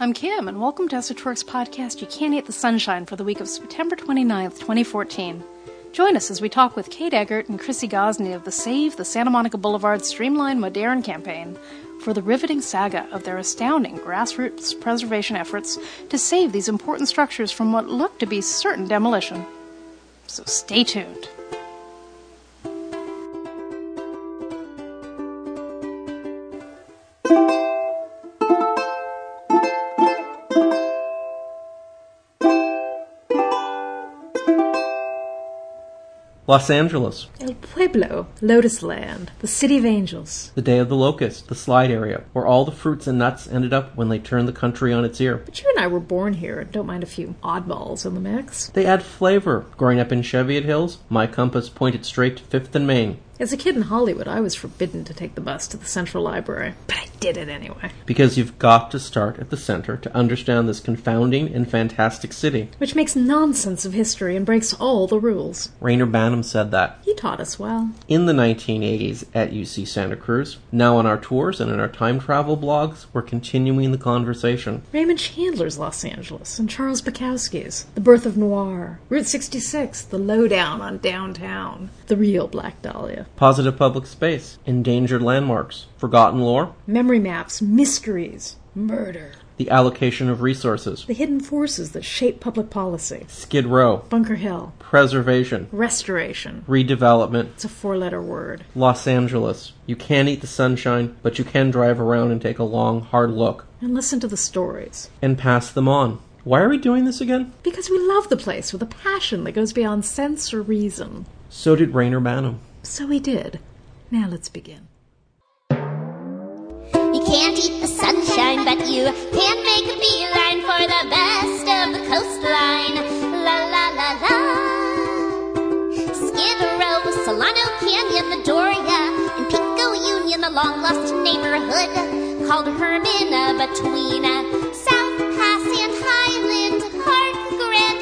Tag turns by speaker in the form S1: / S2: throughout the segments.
S1: I'm Kim, and welcome to Esotouric's podcast, You Can't Eat the Sunshine, for the week of September 29th, 2014. Join us as we talk with Kate Eggert and Krisy Gosney of the Save the Santa Monica Boulevard Streamline Moderne campaign for the riveting saga of their astounding grassroots preservation efforts to save these important structures from what looked to be certain demolition. So stay tuned.
S2: Los Angeles,
S3: El Pueblo, Lotus Land, the City of Angels.
S2: the day of the locust, the slide area, where all the fruits and nuts ended up when they turned the country on its ear.
S3: But you and I were born here and don't mind a few oddballs in the mix.
S2: They add flavor. Growing up in Cheviot Hills, my compass pointed straight to Fifth and Main,
S3: As a kid in Hollywood, I was forbidden to take the bus to the Central Library, but I did it anyway.
S2: because you've got to start at the center to understand this confounding and fantastic city.
S3: Which makes nonsense of history and breaks all the rules.
S2: Reyner Banham said that.
S3: He taught us well.
S2: In the 1980s at UC Santa Cruz, now on our tours and in our time travel blogs, we're continuing the conversation.
S3: Raymond Chandler's Los Angeles and Charles Bukowski's The Birth of Noir, Route 66, The Lowdown on Downtown, The Real Black Dahlia,
S2: Positive public space, endangered landmarks, forgotten lore,
S3: Memory Maps, Mysteries, Murder,
S2: the allocation of resources,
S3: The Hidden Forces That Shape Public Policy,
S2: Skid Row,
S3: Bunker Hill,
S2: preservation,
S3: Restoration.
S2: redevelopment,
S3: It's a four letter word.
S2: Los Angeles. You can't eat the sunshine, but you can drive around and take a long, hard look
S3: And listen to the stories.
S2: and pass them on. Why are we doing this again?
S3: Because we love the place with a passion that goes beyond sense or reason.
S2: So did Reyner Banham.
S3: So we did. Now let's begin.
S4: You can't eat the sunshine, but you can make a beeline for the best of the coastline. La la la la. Skid Row, Solano Canyon, the Doria, and Pico Union, the long lost neighborhood called Hermina between South Pass and Highland Park, Grand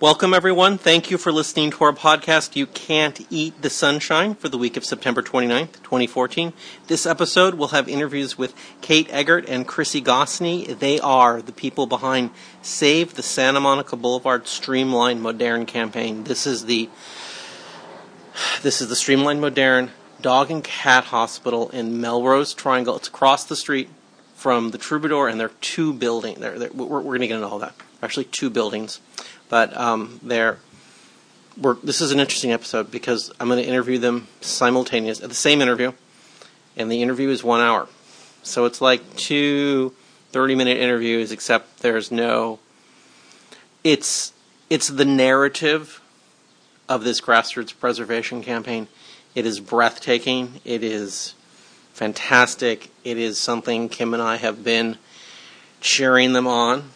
S2: Welcome, everyone. Thank you for listening to our podcast, You Can't Eat the Sunshine, for the week of September 29th, 2014. This episode will have interviews with Kate Eggert and Krisy Gosney. They are the people behind Save the Santa Monica Boulevard Streamline Moderne campaign. This is the this is the Streamline Moderne Dog and Cat Hospital in Melrose Triangle. It's across the street from the Troubadour, and there are two buildings. We're, we're going to get into all that. Actually, two buildings, but um, they're. This is an interesting episode because I'm going to interview them simultaneous at the same interview, and the interview is one hour, so it's like two 30 minute interviews, except there's no. It's it's the narrative of this grassroots preservation campaign. It is breathtaking. It is fantastic. It is something Kim and I have been cheering them on,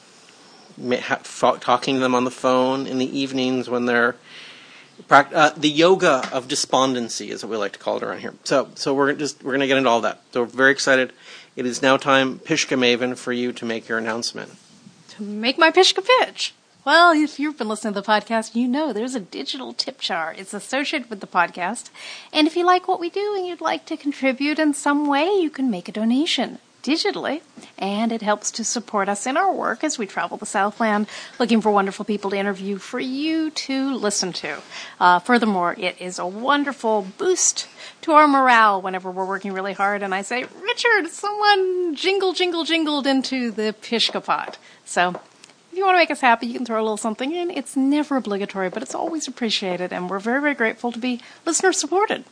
S2: talking to them on the phone in the evenings when they're uh, the yoga of despondency is what we like to call it around here. So, so we're just we're going to get into all that. So we're very excited. It is now time, Pishka Maven, for you to make your announcement.
S1: To make my Pishka pitch. Well, if you've been listening to the podcast, you know there's a digital tip jar. It's associated with the podcast. And if you like what we do and you'd like to contribute in some way, you can make a donation digitally. And it helps to support us in our work as we travel the Southland looking for wonderful people to interview for you to listen to. Uh, furthermore, it is a wonderful boost to our morale whenever we're working really hard and I say, Richard, someone jingle, jingle, jingled into the Pishka pot. So if you want to make us happy, you can throw a little something in. It's never obligatory, but it's always appreciated, and we're very, very grateful to be listener supported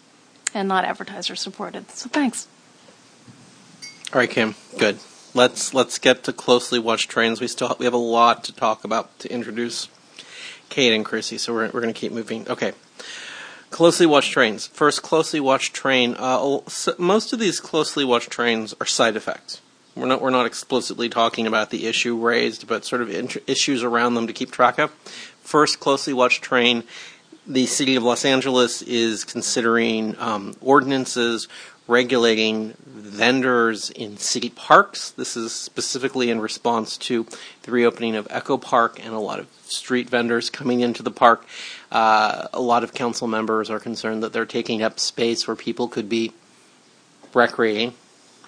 S1: and not advertiser supported. So thanks.
S2: All right, Kim. Good. Let's let's get to closely watched trains. We still we have a lot to talk about to introduce Kate and Krisy, so we're we're going to keep moving. Okay. Closely watched trains. First, closely watched train. Uh, most of these closely watched trains are side effects. We're not we're not explicitly talking about the issue raised, but sort of int- issues around them to keep track of. First, closely watched train. The city of Los Angeles is considering um, ordinances regulating vendors in city parks. This is specifically in response to the reopening of Echo Park and a lot of street vendors coming into the park. Uh, a lot of council members are concerned that they're taking up space where people could be recreating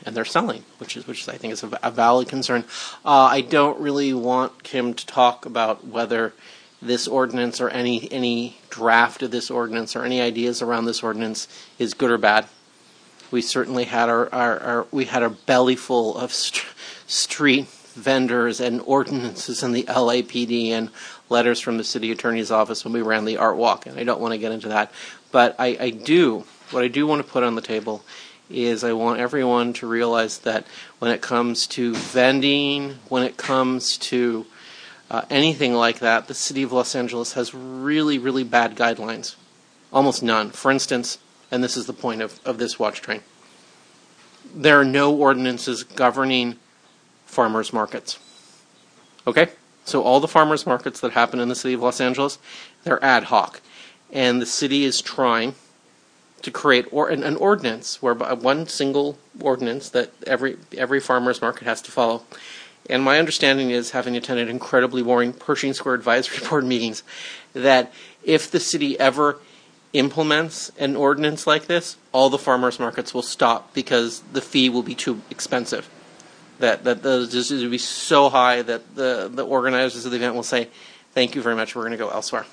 S2: and they're selling, which is which I think is a, a valid concern. Uh, I don't really want Kim to talk about whether this ordinance or any any draft of this ordinance or any ideas around this ordinance is good or bad. We certainly had our, our, our we had a belly full of st- street vendors and ordinances in the LAPD and letters from the city attorney's office when we ran the art walk, and I don't want to get into that. But I, I do what I do want to put on the table is I want everyone to realize that when it comes to vending, when it comes to uh, anything like that, the city of Los Angeles has really, really bad guidelines. Almost none. For instance, and this is the point of, of this watch train, there are no ordinances governing farmers markets. Okay? So all the farmers markets that happen in the city of Los Angeles, they're ad hoc. And the city is trying to create or, an, an ordinance whereby one single ordinance that every every farmers market has to follow. And my understanding is, having attended incredibly boring Pershing Square advisory board meetings, that if the city ever implements an ordinance like this, all the farmers markets will stop because the fee will be too expensive. That that it will be so high that the the organizers of the event will say, "Thank you very much. We're going to go elsewhere."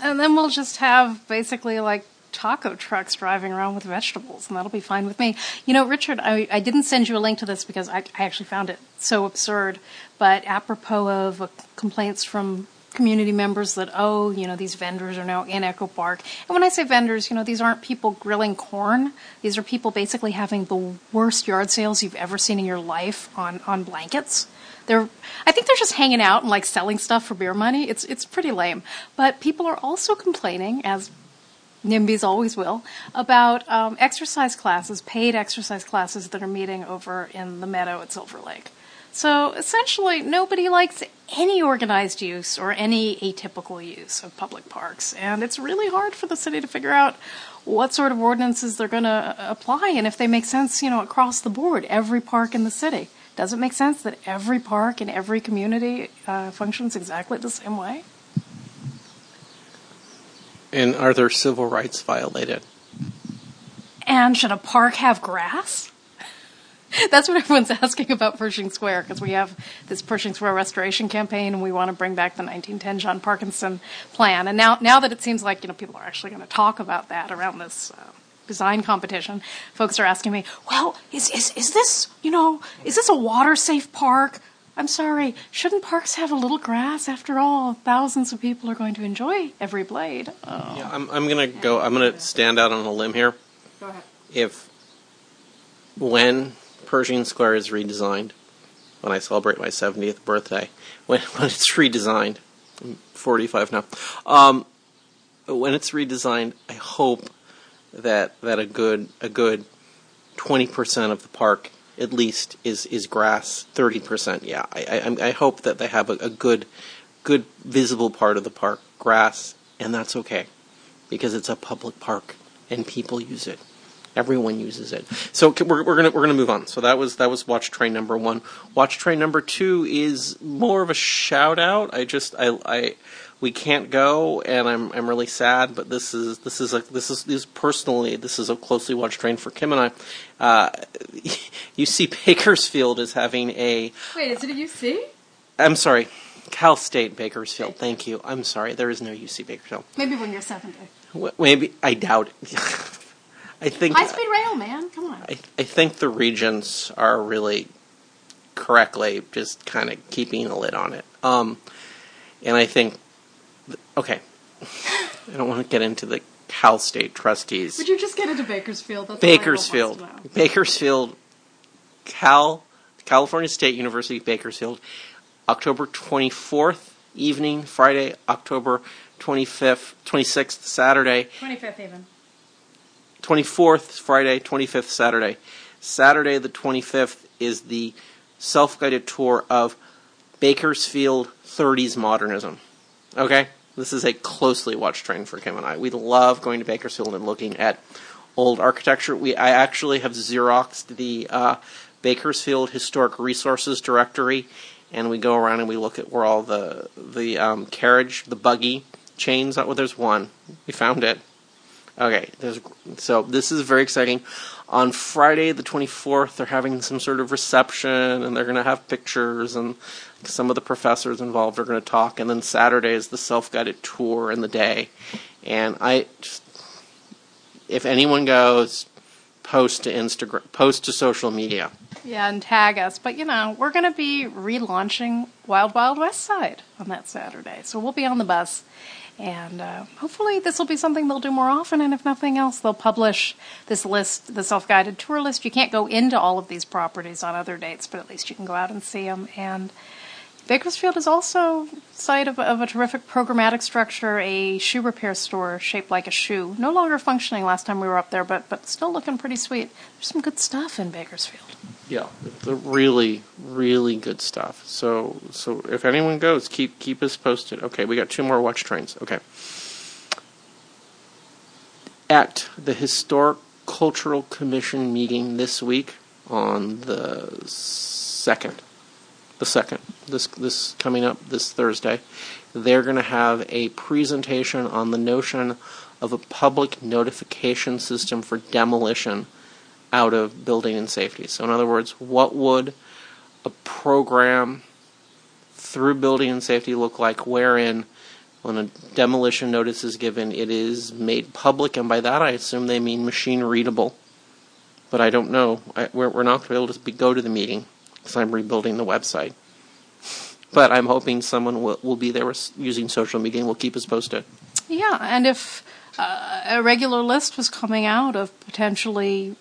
S1: And then we'll just have basically like taco trucks driving around with vegetables, and that'll be fine with me. You know, Richard, I, I didn't send you a link to this because I, I actually found it so absurd, but apropos of uh, complaints from community members that, oh, you know, these vendors are now in Echo Park. And when I say vendors, you know, these aren't people grilling corn. These are people basically having the worst yard sales you've ever seen in your life on, on blankets. They're, I think they're just hanging out and like selling stuff for beer money. It's, it's pretty lame. But people are also complaining, as NIMBYs always will, about um, exercise classes, paid exercise classes that are meeting over in the meadow at Silver Lake. So essentially, nobody likes any organized use or any atypical use of public parks. And it's really hard for the city to figure out what sort of ordinances they're going to apply and if they make sense, you know, across the board, every park in the city. Does it make sense that every park in every community uh, functions exactly the same way?
S2: And are there civil rights violated?
S1: And should a park have grass? That's what everyone's asking about Pershing Square because we have this Pershing Square restoration campaign and we want to bring back the 1910 John Parkinson plan. And now, now that it seems like you know people are actually going to talk about that around this uh, design competition, folks are asking me, "Well, is is is this you know is this a water safe park?" I'm sorry, shouldn't parks have a little grass? After all, thousands of people are going to enjoy every blade. Oh.
S2: Yeah, I'm, I'm going to go. I'm going to stand out on a limb here.
S1: Go ahead.
S2: If when Pershing Square is redesigned, when I celebrate my 70th birthday, when when it's redesigned, I'm 45 now. Um, when it's redesigned, I hope that that a good a good 20% of the park at least is is grass. 30%, yeah. I I, I hope that they have a, a good good visible part of the park grass, and that's okay because it's a public park and people use it. Everyone uses it. So we're, we're gonna we're gonna move on. So that was that was watch train number one. Watch train number two is more of a shout out. I just I I we can't go, and I'm I'm really sad. But this is this is a this is this personally this is a closely watched train for Kim and I. Uh, UC Bakersfield is having a.
S1: Wait, is it a UC?
S2: I'm sorry, Cal State Bakersfield. Thank you. I'm sorry, there is no UC Bakersfield.
S1: Maybe when you're 70.
S2: W- Maybe I doubt. it. I think
S1: High speed rail, man. Come on.
S2: I, I think the regents are really correctly just kind of keeping a lid on it. Um, and I think, okay, I don't want to get into the Cal State trustees.
S1: Would you just get into Bakersfield? That's all anyone wants
S2: Bakersfield. Bakersfield, Cal, California State University, Bakersfield, October 24th evening, Friday, October 25th, 26th, Saturday,
S1: 25th even.
S2: 24th Friday, 25th Saturday. Saturday the 25th is the self-guided tour of Bakersfield 30s modernism. Okay? This is a closely watched train for Kim and I. We love going to Bakersfield and looking at old architecture. We I actually have xeroxed the uh, Bakersfield Historic Resources Directory, and we go around and we look at where all the the um, carriage, the buggy chains. There's one. We found it. Okay, so this is very exciting. On Friday the 24th, they're having some sort of reception, and they're going to have pictures, and some of the professors involved are going to talk. And then Saturday is the self-guided tour in the day. And I, if anyone goes, post to Instagram, post to social media.
S1: Yeah, and tag us. But you know, we're going to be relaunching Wild Wild West Side on that Saturday, so we'll be on the bus. And uh, hopefully, this will be something they'll do more often. And if nothing else, they'll publish this list, the self guided tour list. You can't go into all of these properties on other dates, but at least you can go out and see them. And Bakersfield is also site of, of, a terrific programmatic structure, a shoe repair store shaped like a shoe. No longer functioning last time we were up there, but but still looking pretty sweet. There's some good stuff in Bakersfield.
S2: Yeah, the really really good stuff. So so if anyone goes, keep keep us posted. Okay, we got two more watch trains. Okay. At the Historic Cultural Commission meeting this week on the second the second, this this coming up this Thursday, they're going to have a presentation on the notion of a public notification system for demolition out of building and safety. So, in other words, what would a program through building and safety look like wherein when a demolition notice is given, it is made public, and by that I assume they mean machine readable. But I don't know. I, we're, we're not going to be able to be, go to the meeting because I'm rebuilding the website. But I'm hoping someone will, will be there using social media and will keep us posted.
S1: Yeah, and if uh, a regular list was coming out of potentially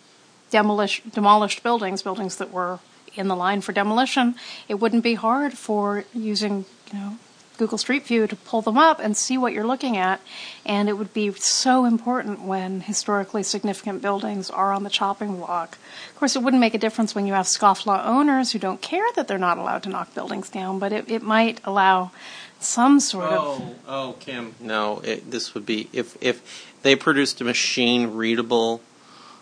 S1: demolish, demolished buildings, buildings that were in the line for demolition, it wouldn't be hard for using, you know, Google Street View to pull them up and see what you're looking at. And it would be so important when historically significant buildings are on the chopping block. Of course, it wouldn't make a difference when you have scofflaw owners who don't care that they're not allowed to knock buildings down, but it, it might allow some sort
S2: oh,
S1: of.
S2: Oh, Kim. No, it, this would be if if they produced a machine readable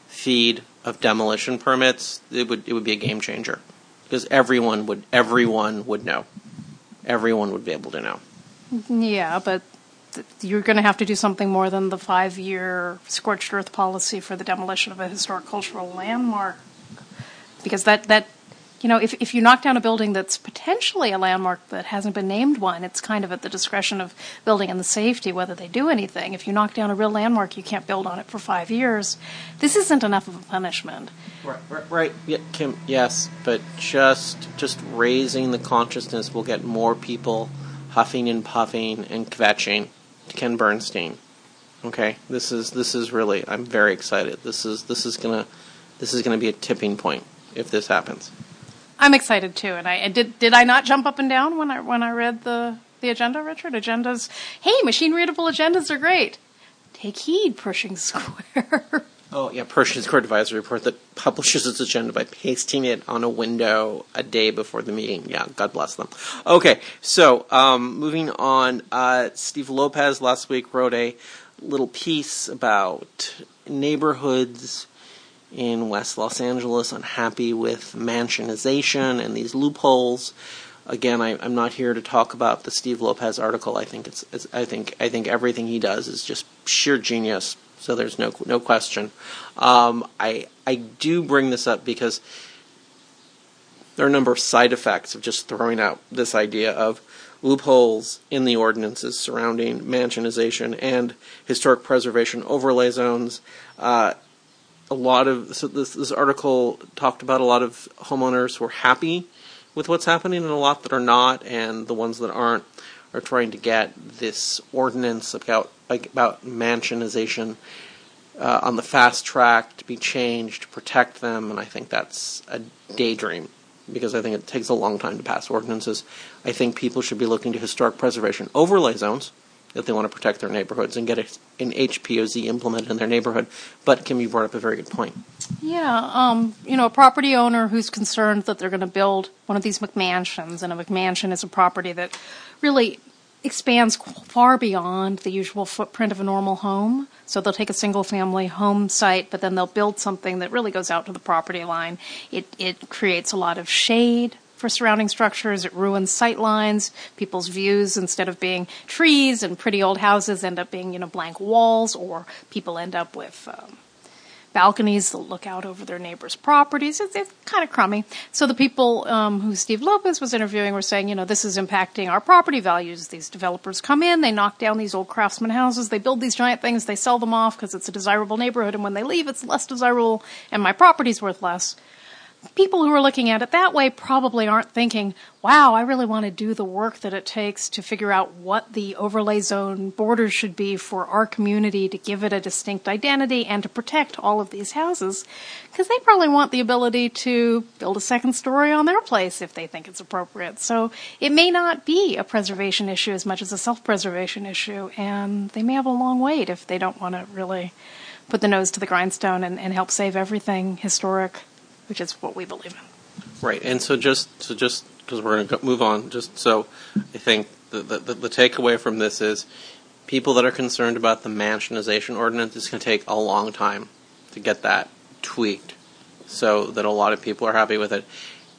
S2: feed of demolition permits, it would it would be a game changer because everyone would everyone would know everyone would be able to know.
S1: Yeah, but th- you're going to have to do something more than the five year scorched earth policy for the demolition of a historic cultural landmark. Because that, that you know, if, if you knock down a building that's potentially a landmark that hasn't been named one, it's kind of at the discretion of building and the safety whether they do anything. If you knock down a real landmark, you can't build on it for five years. This isn't enough of a punishment.
S2: Right, right, right. Yeah, Kim. Yes, but just just raising the consciousness will get more people huffing and puffing and kvetching Ken Bernstein. Okay, this is this is really. I'm very excited. This is this is gonna this is gonna be a tipping point if this happens.
S1: I'm excited too, and I and did did I not jump up and down when I when I read the the agenda, Richard? Agendas. Hey, machine readable agendas are great. Take heed, Pershing Square.
S2: Oh, yeah, Pershing Square Advisory Report that publishes its agenda by pasting it on a window a day before the meeting. Yeah, God bless them. Okay, so um, moving on. Uh, Steve Lopez last week wrote a little piece about neighborhoods in West Los Angeles unhappy with mansionization and these loopholes. Again, I, am not here to talk about the Steve Lopez article. I think it's, it's I think I think everything he does is just sheer genius so there's no no question. Um, I I do bring this up because there are a number of side effects of just throwing out this idea of loopholes in the ordinances surrounding mansionization and historic preservation overlay zones. Uh, a lot of so this this article talked about a lot of homeowners who are happy with what's happening and a lot that are not, and the ones that aren't are trying to get this ordinance about about mansionization uh, on the fast track to be changed to protect them, and I think that's a daydream because I think it takes a long time to pass ordinances. I think people should be looking to historic preservation overlay zones that they want to protect their neighborhoods and get an HPOZ implemented in their neighborhood. But Kim, you brought up a very good point.
S1: Yeah, um, you know, a property owner who's concerned that they're going to build one of these McMansions, and a McMansion is a property that really expands far beyond the usual footprint of a normal home. So they'll take a single family home site, but then they'll build something that really goes out to the property line. It, it creates a lot of shade for surrounding structures. It ruins sight lines. People's views, instead of being trees and pretty old houses, end up being, you know, blank walls, or people end up with, um, balconies that look out over their neighbors' properties. It's, it's kind of crummy. So the people um, who Steve Lopez was interviewing were saying, you know, this is impacting our property values. These developers come in, they knock down these old craftsman houses, they build these giant things, they sell them off because it's a desirable neighborhood, and when they leave, it's less desirable, and my property's worth less people who are looking at it that way probably aren't thinking, wow, I really want to do the work that it takes to figure out what the overlay zone borders should be for our community to give it a distinct identity and to protect all of these houses. Because they probably want the ability to build a second story on their place if they think it's appropriate. So it may not be a preservation issue as much as a self preservation issue, and they may have a long wait if they don't want to really put the nose to the grindstone and, and help save everything historic which is what we believe in.
S2: Right, and so just so just because we're going to move on, just so I think the, the the takeaway from this is people that are concerned about the mansionization ordinance is going to take a long time to get that tweaked, so that a lot of people are happy with it.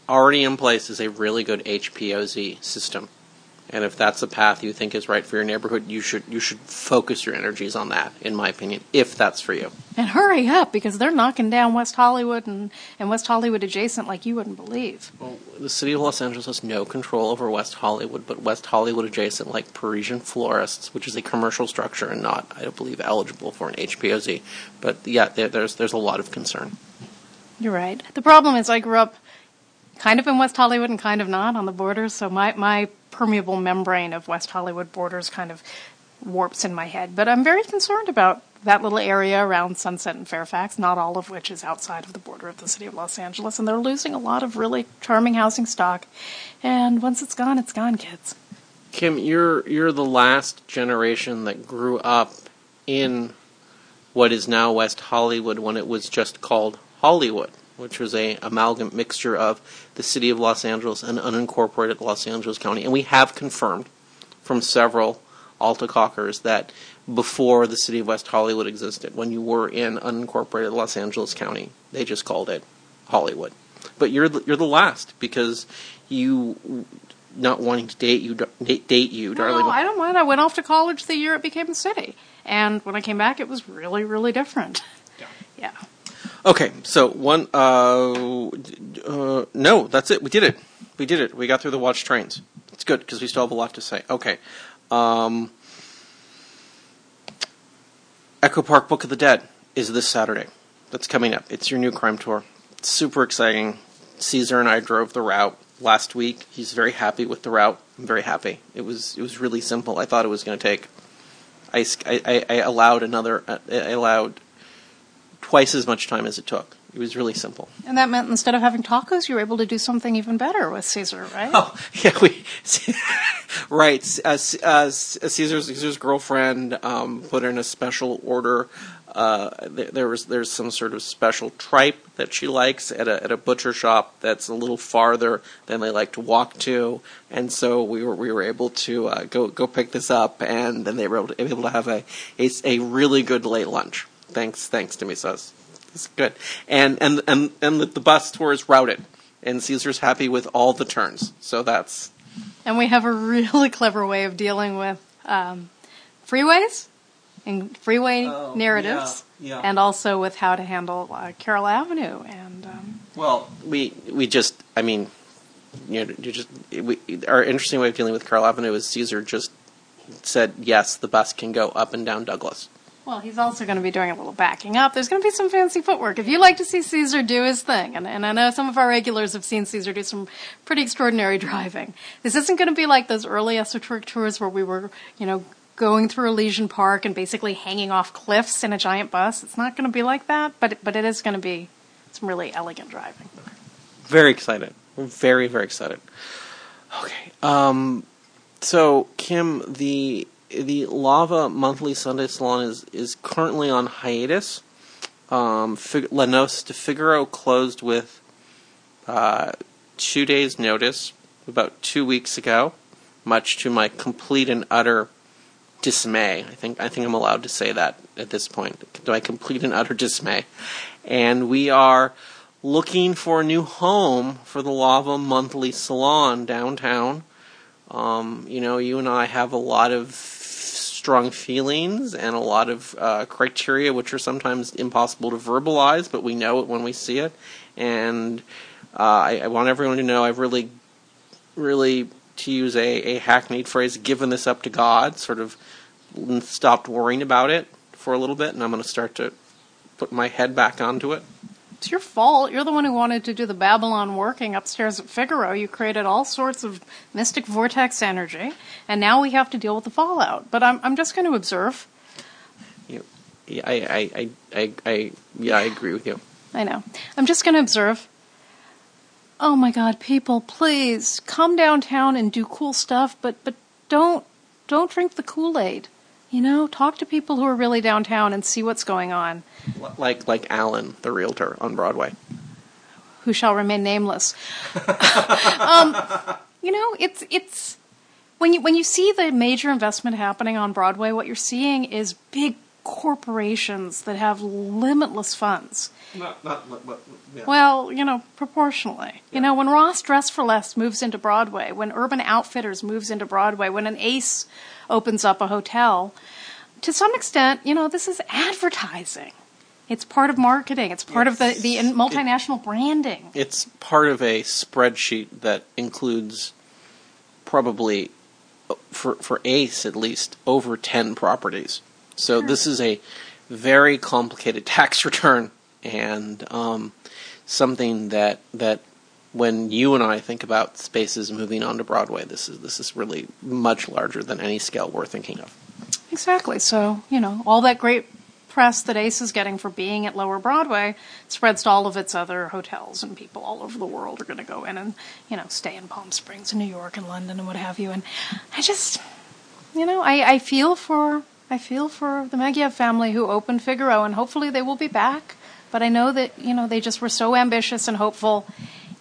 S2: Already in place is a really good HPOZ system and if that's the path you think is right for your neighborhood, you should you should focus your energies on that, in my opinion, if that's for you.
S1: And hurry up because they're knocking down West Hollywood and, and West Hollywood adjacent like you wouldn't believe.
S2: Well, the city of Los Angeles has no control over West Hollywood, but West Hollywood adjacent, like Parisian Florists, which is a commercial structure and not, I don't believe, eligible for an HPOZ. But yeah, there, there's there's a lot of concern.
S1: You're right. The problem is I grew up kind of in West Hollywood and kind of not on the borders, so my my permeable membrane of West Hollywood borders kind of warps in my head. But I'm very concerned about that little area around Sunset and Fairfax, not all of which is outside of the border of the city of Los Angeles. And they're losing a lot of really charming housing stock. And once it's gone, it's gone, kids.
S2: Kim, you're you're the last generation that grew up in what is now West Hollywood when it was just called Hollywood which was a amalgam mixture of the city of Los Angeles and unincorporated Los Angeles County. And we have confirmed from several Alta Cockers that before the city of West Hollywood existed, when you were in unincorporated Los Angeles County, they just called it Hollywood. But you're the, you're the last because you not wanting to date you date, date you, darling.
S1: No, I don't mind. I went off to college the year it became a city, and when I came back, it was really really different. Yeah. yeah.
S2: Okay, so one. Uh, uh, no, that's it. We did it. We did it. We got through the watch trains. It's good because we still have a lot to say. Okay. Um, Echo Park Book of the Dead is this Saturday. That's coming up. It's your new crime tour. It's super exciting. Caesar and I drove the route last week. He's very happy with the route. I'm very happy. It was it was really simple. I thought it was going to take. I, I, I allowed another. Uh, I allowed twice as much time as it took. It was really simple.
S1: And that meant instead of having tacos, you were able to do something even better with Caesar, right?
S2: Oh, yeah, we right. Uh, uh, Caesar's Caesar's girlfriend um, put in a special order. Uh, there, there, was there's some sort of special tripe that she likes at a at a butcher shop that's a little farther than they like to walk to, and so we were we were able to uh, go go pick this up, and then they were able to, able to have a, a a really good late lunch thanks thanks to me says it's good. And and and and the, the bus tour is routed and caesar's happy with all the turns. So that's
S1: and we have a really clever way of dealing with um, freeways and freeway oh, narratives yeah, yeah. and also with how to handle uh, carroll avenue and um,
S2: well we we just i mean you know you just we, our interesting way of dealing with carroll avenue is caesar just said yes the bus can go up and down douglas
S1: well, he's also going to be doing a little backing up. There's going to be some fancy footwork. If you like to see Caesar do his thing, and, and I know some of our regulars have seen Caesar do some pretty extraordinary driving. This isn't going to be like those early Esotouric tours where we were, you know, going through Elysian Park and basically hanging off cliffs in a giant bus. It's not going to be like that, but but it is going to be some really elegant driving.
S2: Very excited. We're very very excited. Okay. Um, so Kim, the the Lava Monthly Sunday Salon is is currently on hiatus. Um, Fig- de Figaro closed with uh, two days' notice about two weeks ago, much to my complete and utter dismay. I think I think I'm allowed to say that at this point. To my complete and utter dismay, and we are looking for a new home for the Lava Monthly Salon downtown. Um, you know, you and I have a lot of strong feelings and a lot of uh, criteria which are sometimes impossible to verbalize, but we know it when we see it. And uh, I, I want everyone to know I've really, really, to use a, a hackneyed phrase, given this up to God, sort of stopped worrying about it for a little bit, and I'm going to start to put my head back onto it.
S1: It's your fault. You're the one who wanted to do the Babalon Working upstairs at Figaro. You created all sorts of mystic vortex energy, and now we have to deal with the fallout. But I'm I'm just going to observe.
S2: You, yeah, I, I, I, I, yeah, I agree with you.
S1: I know. I'm just going to observe. Oh my God, people, please come downtown and do cool stuff, but but don't don't drink the Kool Aid. You know, talk to people who are really downtown and see what's going on.
S2: Like like Alan, the realtor on Broadway.
S1: Who shall remain nameless. um, you know, it's it's when you when you see the major investment happening on Broadway, what you're seeing is big corporations that have limitless funds.
S2: Not, not, not, yeah.
S1: Well, you know, proportionally. You know, when Ross Dress for Less moves into Broadway, when Urban Outfitters moves into Broadway, when an Ace opens up a hotel, to some extent, you know, this is advertising. It's part of marketing. It's part of the, the multinational branding.
S2: it's part of a spreadsheet that includes probably uh, for for Ace at least over 10 properties. So this is a very complicated tax return and um, something that that when you and I think about spaces moving onto Broadway, this is this is really much larger than any scale we're thinking of.
S1: Exactly. So, you know, all that great press that Ace is getting for being at Lower Broadway spreads to all of its other hotels, and people all over the world are going to go in and, you know, stay in Palm Springs and New York and London and what have you. And I just, you know, I, I feel for I feel for the Megiev family who opened Figaro, and hopefully they will be back. But I know that you know they just were so ambitious and hopeful.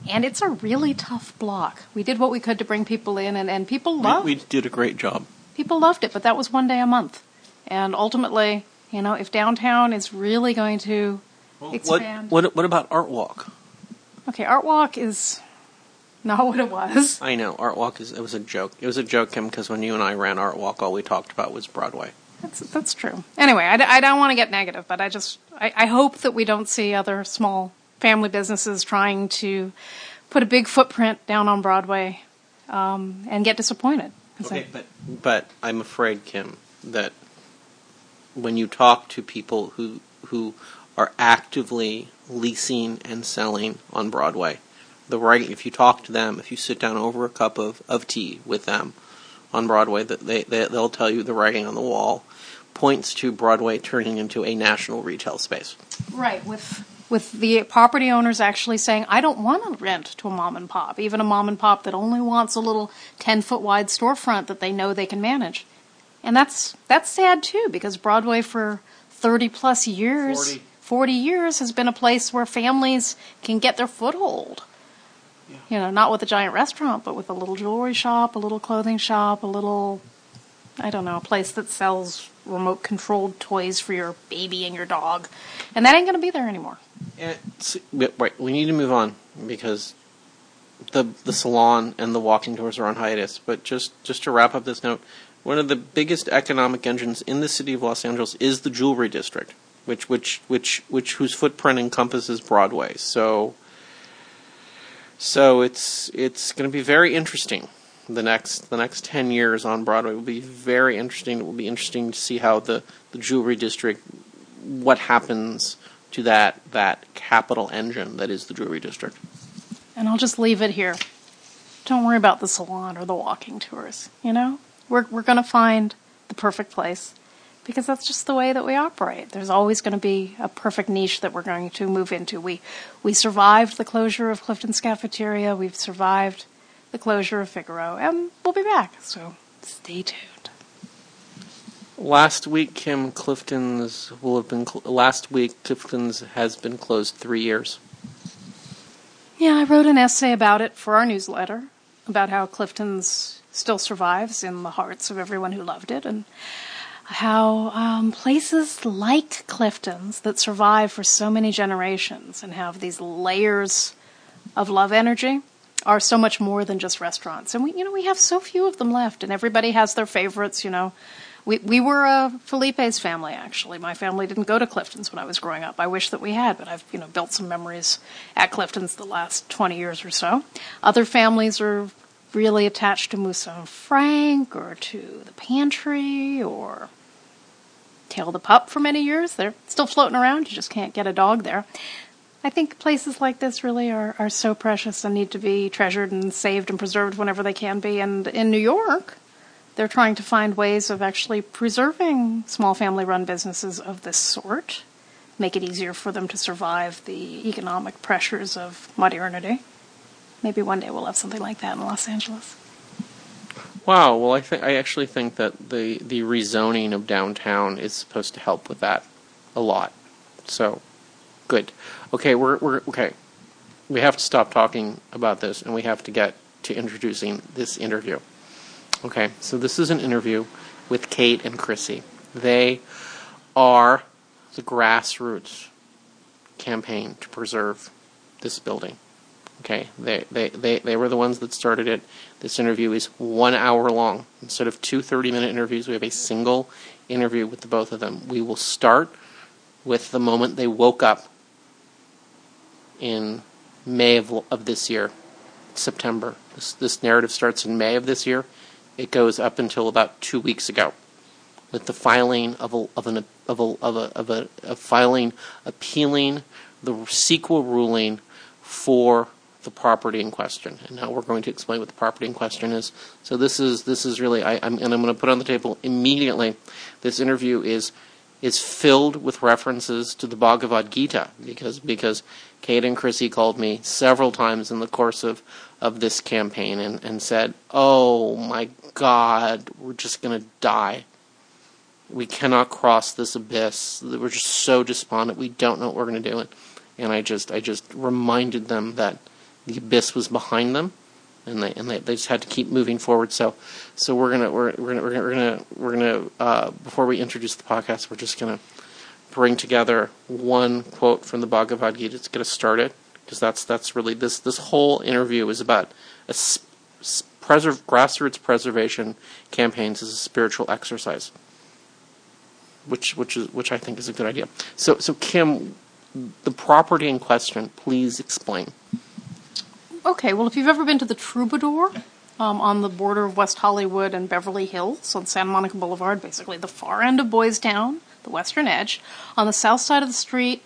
S1: And it's a really tough block. We did what we could to bring people in, and, and people loved
S2: We, we did a great job.
S1: people loved it, but that was one day a month. And ultimately, you know, if downtown is really going to
S2: What,
S1: expand.
S2: what what about Art Walk?
S1: Okay, Art Walk is not what it was.
S2: I know Art Walk is it was a joke. It was a joke, Kim, because when you and I ran Art Walk, all we talked about was Broadway.
S1: That's that's true. Anyway, I don't want to get negative, but I just I, I hope that we don't see other small family businesses trying to put a big footprint down on Broadway um, and get disappointed. I-
S2: but but I'm afraid, Kim, that when you talk to people who who are actively leasing and selling on Broadway, the writing. If you talk to them, if you sit down over a cup of, of tea with them on Broadway, that they, they they'll tell you the writing on the wall points to Broadway turning into a national retail space.
S1: Right, with with the property owners actually saying, I don't want to rent to a mom and pop, even a mom and pop that only wants a little ten foot wide storefront that they know they can manage. And that's that's sad too, because Broadway for thirty plus years
S2: 40.
S1: 40 years has been a place where families can get their foothold. You know, not with a giant restaurant, but with a little jewelry shop, a little clothing shop, a little I don't know, a place that sells remote controlled toys for your baby and your dog. And that ain't going to be there anymore.
S2: Wait, we need to move on because the the salon and the walking tours are on hiatus. But just just to wrap up this note, one of the biggest economic engines in the city of Los Angeles is the jewelry district, which which which which whose footprint encompasses Broadway. So so it's it's going to be very interesting. The next the next ten years on Broadway will be very interesting. It will be interesting to see how the, the jewelry district what happens to that that capital engine that is the jewelry district.
S1: And I'll just leave it here. Don't worry about the salon or the walking tours, you know? We're we're going to find the perfect place because that's just the way that we operate. There's always going to be a perfect niche that we're going to move into. We we survived the closure of Clifton's cafeteria. We've survived the closure of Figaro, and we'll be back. So stay tuned.
S2: Last week, Kim Clifton's will have been. Cl- last week, Clifton's has been closed three years.
S1: Yeah, I wrote an essay about it for our newsletter about how Clifton's still survives in the hearts of everyone who loved it, and how um, places like Clifton's that survive for so many generations and have these layers of love energy are so much more than just restaurants. And we, you know, we have so few of them left, and everybody has their favorites. You know, we we were a Philippe's family actually. My family didn't go to Clifton's when I was growing up. I wish that we had, but I've you know built some memories at Clifton's the last twenty years or so. Other families are really attached to Musso and Frank or to the pantry or Tail the Pup for many years. They're still floating around. You just can't get a dog there. I think places like this really are, are so precious and need to be treasured and saved and preserved whenever they can be. And in New York, they're trying to find ways of actually preserving small family run businesses of this sort, make it easier for them to survive the economic pressures of modernity. Maybe one day we'll have something like that in Los Angeles.
S2: Wow. Well, I think I actually think that the the rezoning of downtown is supposed to help with that a lot. So, good. Okay, we're we're okay. We have to stop talking about this, and we have to get to introducing this interview. Okay, so this is an interview with Kate and Krisy. They are the grassroots campaign to preserve this building. Okay, they, they, they, they were the ones that started it. This interview is one hour long. Instead of two 30 minute interviews, we have a single interview with the both of them. We will start with the moment they woke up in May of, of this year, September. This, this narrative starts in May of this year. It goes up until about two weeks ago with the filing of a, of an of a of a of a, a filing appealing the CEQA ruling for the property in question. And now we're going to explain what the property in question is. So this is this is really I, am and I'm going to put on the table immediately. This interview is is filled with references to the Bhagavad Gita because because Kate and Krisy called me several times in the course of of this campaign and, and said, "Oh my God, we're just going to die." We cannot cross this abyss. We're just so despondent. We don't know what we're going to do. And I just, I just reminded them that the abyss was behind them, and they and they, they just had to keep moving forward. So, so we're gonna we're we're gonna we're gonna we're gonna, we're gonna uh, before we introduce the podcast, we're just gonna bring together one quote from the Bhagavad Gita to get us started, because that's that's really this this whole interview is about a preserve, grassroots preservation campaigns as a spiritual exercise, which which is which I think is a good idea. So so Kim, the property in question, please explain.
S1: Okay, well, if you've ever been to the Troubadour um, on the border of West Hollywood and Beverly Hills on Santa Monica Boulevard, basically the far end of Boys Town, the western edge, on the south side of the street,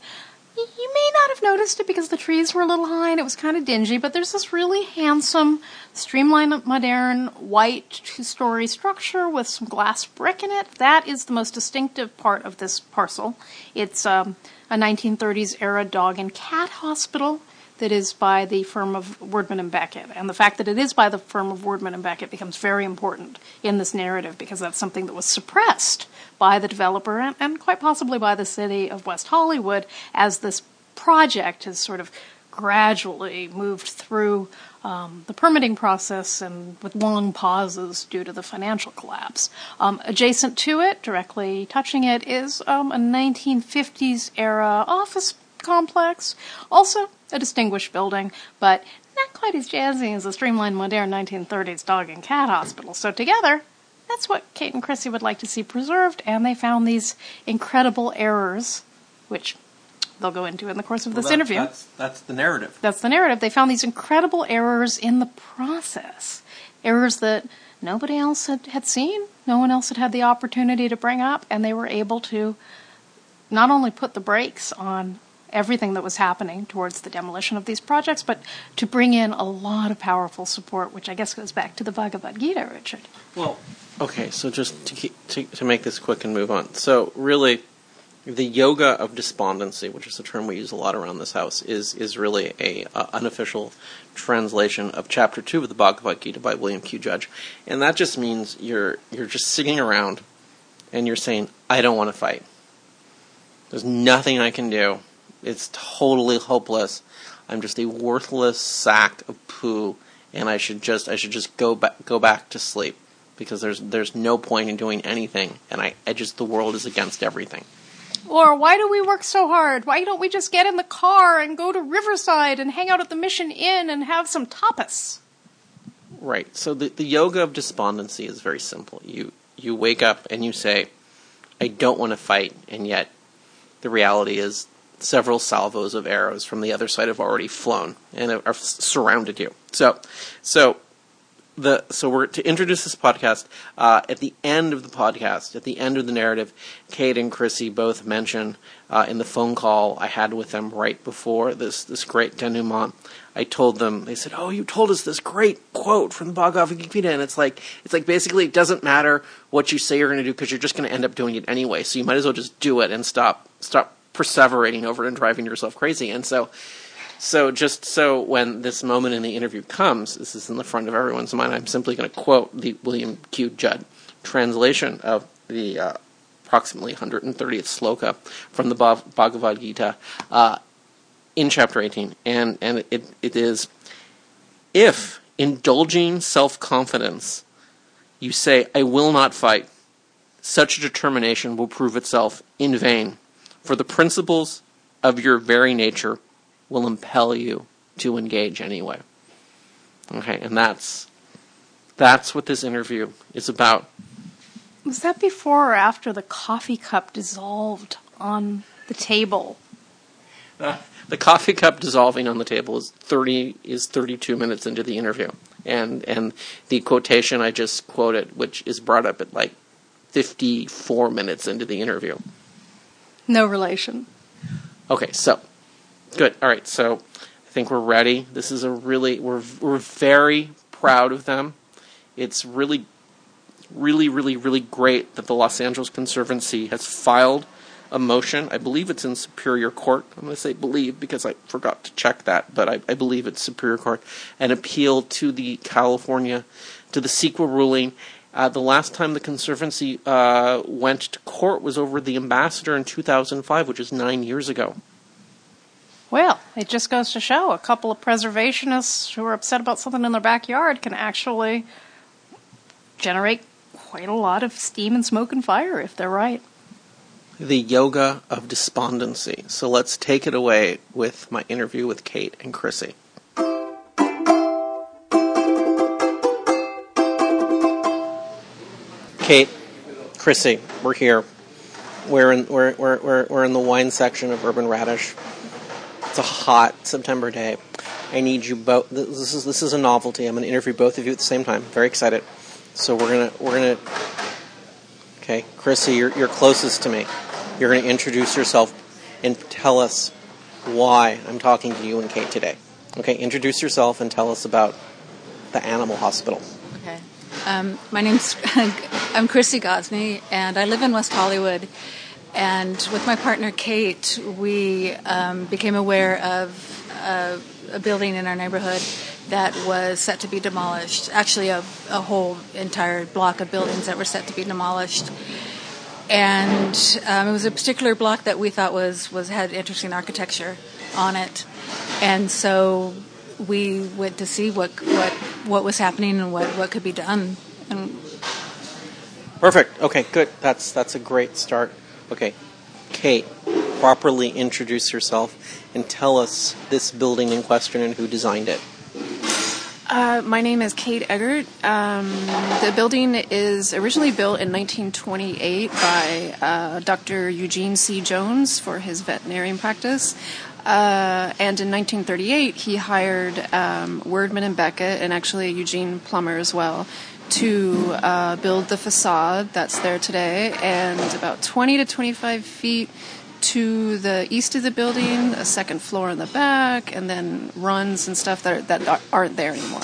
S1: you may not have noticed it because the trees were a little high and it was kind of dingy, but there's this really handsome, streamlined, modern, white two story structure with some glass brick in it. That is the most distinctive part of this parcel. It's um, a 1930s era dog and cat hospital that is by the firm of Wurdeman and Becket. And the fact that it is by the firm of Wurdeman and Becket becomes very important in this narrative because that's something that was suppressed by the developer and, and quite possibly by the city of West Hollywood as this project has sort of gradually moved through um, the permitting process and with long pauses due to the financial collapse. Um, adjacent to it, directly touching it, is um, a 1950s era office complex. Also a distinguished building, but not quite as jazzy as a streamlined modern 1930s dog and cat hospital. So together, that's what Kate and Krisy would like to see preserved, and they found these incredible errors, which they'll go into in the course of this
S2: that,
S1: interview.
S2: That's, that's the narrative.
S1: That's the narrative. They found these incredible errors in the process, errors that nobody else had, had seen, no one else had had the opportunity to bring up, and they were able to not only put the brakes on everything that was happening towards the demolition of these projects, but to bring in a lot of powerful support, which I guess goes back to the Bhagavad Gita, Richard.
S2: Well, okay, so just to, keep, to, to make this quick and move on. So, really, the yoga of despondency, which is a term we use a lot around this house, is is really a unofficial translation of chapter two of the Bhagavad Gita by William Q. Judge, and that just means you're you're just sitting around and you're saying, I don't want to fight. There's nothing I can do. It's totally hopeless. I'm just a worthless sack of poo, and I should just I should just go back go back to sleep because there's there's no point in doing anything, and I, I just the world is against everything.
S1: Or why do we work so hard? Why don't we just get in the car and go to Riverside and hang out at the Mission Inn and have some tapas?
S2: Right. So the, the yoga of despondency is very simple. You you wake up and you say, I don't want to fight, and yet the reality is several salvos of arrows from the other side have already flown and have, surrounded you. So so the so we're to introduce this podcast. Uh, at the end of the podcast, at the end of the narrative, Kate and Krisy both mention uh, in the phone call I had with them right before this this great denouement. I told them they said, "Oh, you told us this great quote from the Bhagavad Gita," and it's like it's like basically it doesn't matter what you say you're going to do because you're just going to end up doing it anyway. So you might as well just do it and stop stop perseverating over it and driving yourself crazy. And so so just so when this moment in the interview comes, this is in the front of everyone's mind. I'm simply going to quote the William Q. Judge translation of the uh, approximately 130th sloka from the Bhagavad Gita uh, in chapter 18, and and it it is if indulging self confidence, you say I will not fight. Such a determination will prove itself in vain, for the principles of your very nature will impel you to engage anyway. Okay, and that's that's what this interview is about.
S1: Was that before or after the coffee cup dissolved on the table?
S2: Uh, the coffee cup dissolving on the table is thirty is thirty two minutes into the interview, and and the quotation I just quoted, which is brought up at like fifty four minutes into the interview.
S1: No relation.
S2: Okay, so Good. All right. So I think we're ready. This is a really we're we're very proud of them. It's really really really really great that the Los Angeles Conservancy has filed a motion. I believe it's in Superior Court. I'm going to say believe because I forgot to check that, but I, I believe it's Superior Court. An appeal to the California to the CEQA ruling. Uh, the last time the Conservancy uh, went to court was over the ambassador in 2005, which is nine years ago.
S1: Well, it just goes to show a couple of preservationists who are upset about something in their backyard can actually generate quite a lot of steam and smoke and fire if they're right.
S2: The yoga of despondency. So let's take it away with my interview with Kate and Krisy. Kate, Krisy, we're here. We're in, we're, we're, we're, we're in the wine section of Urban Radish. It's a hot September day. I need you both. This is this is a novelty. I'm going to interview both of you at the same time. Very excited. So we're gonna we're gonna. Okay, Krisy, you're you're closest to me. You're going to introduce yourself and tell us why I'm talking to you and Kate today. Okay, introduce yourself and tell us about the animal hospital.
S5: Okay. Um, my name's I'm Krisy Gosney, and I live in West Hollywood. And with my partner Kate, we um, became aware of a, a, building in our neighborhood that was set to be demolished. Actually, a, a, whole entire block of buildings that were set to be demolished. And um, it was a particular block that we thought was, was had interesting architecture on it. And so we went to see what what what was happening and what, what could be done. And
S2: Perfect. Okay, good. That's that's a great start. Okay, Kate, properly introduce yourself and tell us this building in question and who designed it.
S6: Uh, my name is Kate Eggert. Um, the building is originally built in 1928 by uh, Dr. Eugene C. Jones for his veterinarian practice. Uh, and in 1938, he hired um, Wurdeman and Becket, and actually Eugene Plummer as well, to uh, build the facade that's there today, and about 20 to 25 feet to the east of the building, a second floor in the back, and then runs and stuff that, are, that aren't there anymore.